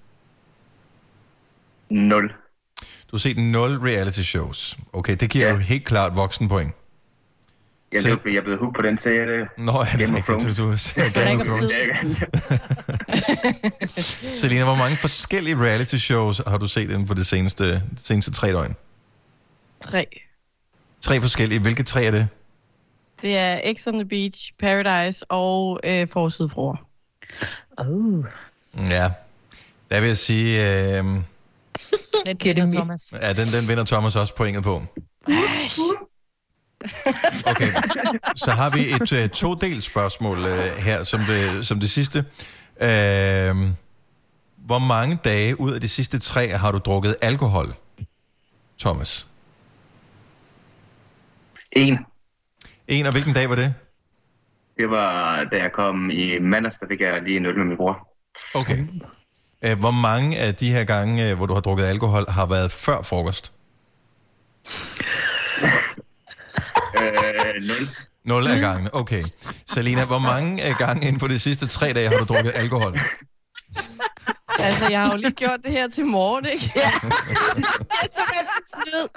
Nul.
Du har set 0 reality shows. Okay, det giver ja. jo helt klart voksenpoint.
Jeg
Se-
ved, fordi jeg er blevet hooked på den serie.
Nå, er det rigtigt? Du, du, du, Game of Thrones. Selina, hvor mange forskellige reality shows har du set inden for de seneste, de seneste tre døgn?
Tre.
Tre forskellige. Hvilke tre er det?
Det er X on the Beach, Paradise og øh, Forsidefruer.
Oh.
Ja, der vil jeg sige, øh,
Den det Thomas.
ja, den, den vinder Thomas også pointet på. Okay, så har vi et uh, to-delt spørgsmål uh, her som det, som det sidste. Uh, hvor mange dage ud af de sidste tre har du drukket alkohol, Thomas?
En.
En, og hvilken dag var det?
Det var, da jeg kom i mandags, der fik jeg lige en øl med min bror.
Okay. Uh, hvor mange af de her gange, uh, hvor du har drukket alkohol, har været før frokost?
Øh, nul.
Nul af gangene, okay. Selina, hvor mange af gange inden for de sidste tre dage har du drukket alkohol?
Altså, jeg har jo lige gjort det her til morgen, ikke? Ja. (laughs) det er så snyd.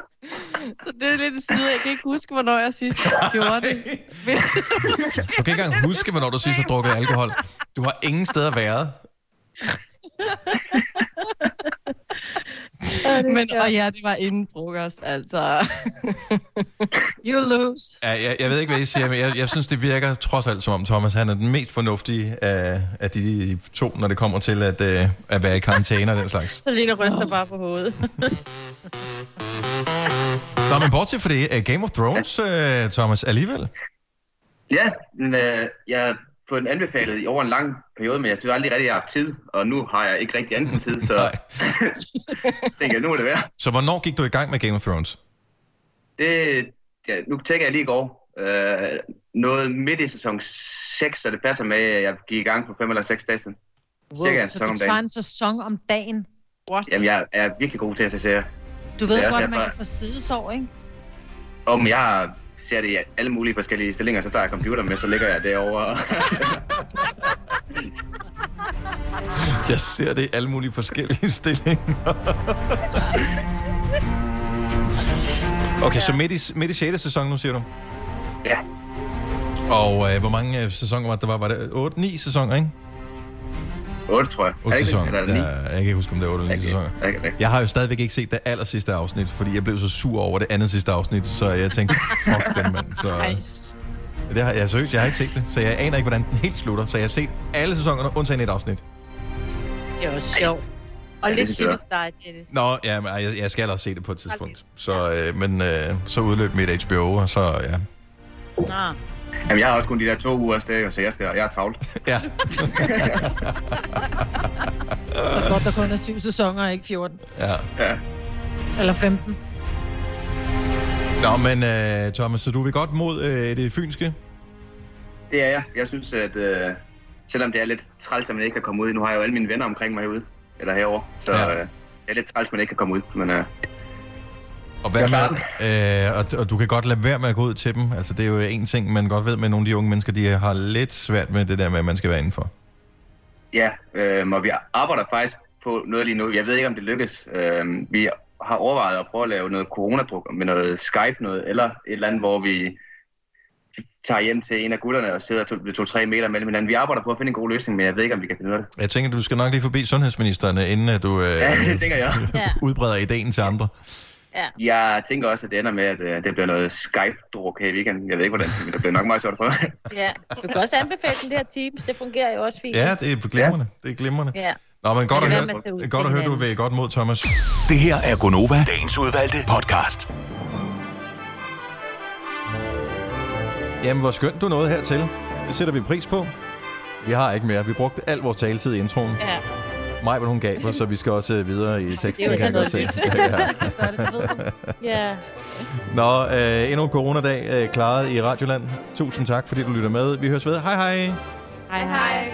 Så det er lidt et snyd. Jeg kan ikke huske, hvornår jeg sidst gjorde det. Men-
Du kan ikke engang huske, hvornår du sidst har drukket alkohol. Du har ingen steder været.
Men, og ja, det var inden frokost, altså. (laughs) you lose.
Ja, jeg, jeg ved ikke, hvad I siger, men jeg, jeg synes, det virker trods alt som om Thomas, han er den mest fornuftige af, af de to, når det kommer til at, uh, at være i karantæne og den slags.
Så lige ryster bare på hovedet.
Nå, men bortset fra det, uh, Game of Thrones, uh, Thomas, alligevel.
Ja, men øh, jeg fået den anbefalet i over en lang periode, men jeg synes aldrig rigtig, jeg har haft tid. Og nu har jeg ikke rigtig anden tid, så (laughs) (laughs) tænker jeg, nu må det være.
Så hvornår gik du i gang med Game of Thrones?
Det, ja, nu tænker jeg lige i går. Øh, noget midt i sæson 6, så det passer med, at jeg gik i gang på 5 eller 6 dage siden. Cirka en
så
sæson
du
om
tager
dagen.
en sæson om dagen. What?
Jamen, jeg er virkelig god til at se serier.
Du ved
er
godt, at
derfor-
man kan få sidesår, ikke?
Om jeg ser det i alle mulige forskellige stillinger, så tager jeg computer med, så ligger jeg derovre. (laughs)
Jeg ser det i alle mulige forskellige stillinger. (laughs) Okay, så midt i, midt i 6. sæson nu, siger du?
Ja.
Og øh, hvor mange øh, sæsoner var det? Var det 8-9 sæsoner, ikke?
8, tror jeg.
8
Er det ikke det?
sæsoner.
Eller er
Ja, jeg kan ikke huske, om det er 8 eller 9 sæsoner.
Okay, okay.
Jeg har jo stadigvæk ikke set det aller sidste afsnit, fordi jeg blev så sur over det andet sidste afsnit, så jeg tænkte, fuck (laughs) den mand. Så, det har, jeg, seriøst, jeg har ikke set det, så jeg aner ikke, hvordan den helt slutter. Så jeg har set alle sæsonerne, undtagen et afsnit.
Det også sjovt. Og
Ja,
lidt typisk dig, Dennis.
Nå, ja, men jeg, jeg skal også se det på et tidspunkt. Så, øh, men øh, så udløb mit HBO, og så, ja.
Nå.
Jamen, jeg har også kun de der to uger afsted, så jeg, skal, jeg er travlt.
Ja.
Det er godt, der kun er syv sæsoner, ikke 14.
Ja.
ja.
Eller 15.
Nå, men uh, Thomas, så du vil godt mod uh, det fynske?
Det er jeg. Jeg synes, at øh, selvom det er lidt træls, at man ikke kan komme ud, nu har jeg jo alle mine venner omkring mig herude, eller herovre, så
Ja.
øh, det er lidt træls, at man ikke kan komme ud, men øh,
Og, hvad med, øh, og, og du kan godt lade være med at gå ud til dem. Altså, det er jo en ting, man godt ved med nogle af de unge mennesker, de har lidt svært med det der med, at man skal være indenfor.
ja, øh, og vi arbejder faktisk på noget lige nu. Jeg ved ikke, om det lykkes. Øh, vi har overvejet at prøve at lave noget coronadruk med noget Skype noget, eller et eller andet, hvor vi tager hjem til en af gutterne og sidder to- ved to-tre meter mellem hinanden. Vi arbejder på at finde en god løsning, men jeg ved ikke, om vi kan finde ud af det.
Jeg tænker, du skal nok lige forbi sundhedsministeren, inden at du øh,
Ja, (laughs) det tænker jeg.
Udbreder ideen til andre.
Ja.
Jeg tænker også, at det ender med, at øh, det bliver noget Skype-druk her i weekenden. Jeg ved ikke, hvordan, men det bliver nok meget sjovt at prøve. (laughs)
ja. Du kan også anbefale den der Teams. Det fungerer jo også fint.
Ja, det er glimrende. Det er glimrende.
Ja.
Nå, men godt at høre,
ud
godt at høre du
hinanden.
vil godt mod, Thomas.
Det her er Gonova, dagens udvalgte podcast.
Jamen, hvor skønt du nåede hertil. Det sætter vi pris på. Vi har ikke mere. Vi brugte al vores taletid i introen.
Ja.
Maj, hun gaber, så vi skal også øh, videre i teksten.
Det er jo
kan jeg godt se. (laughs)
Ja.
Nå, øh, endnu en coronadag øh, klaret i Radioland. Tusind tak, fordi du lytter med. Vi høres ved. Hej hej.
Hej hej.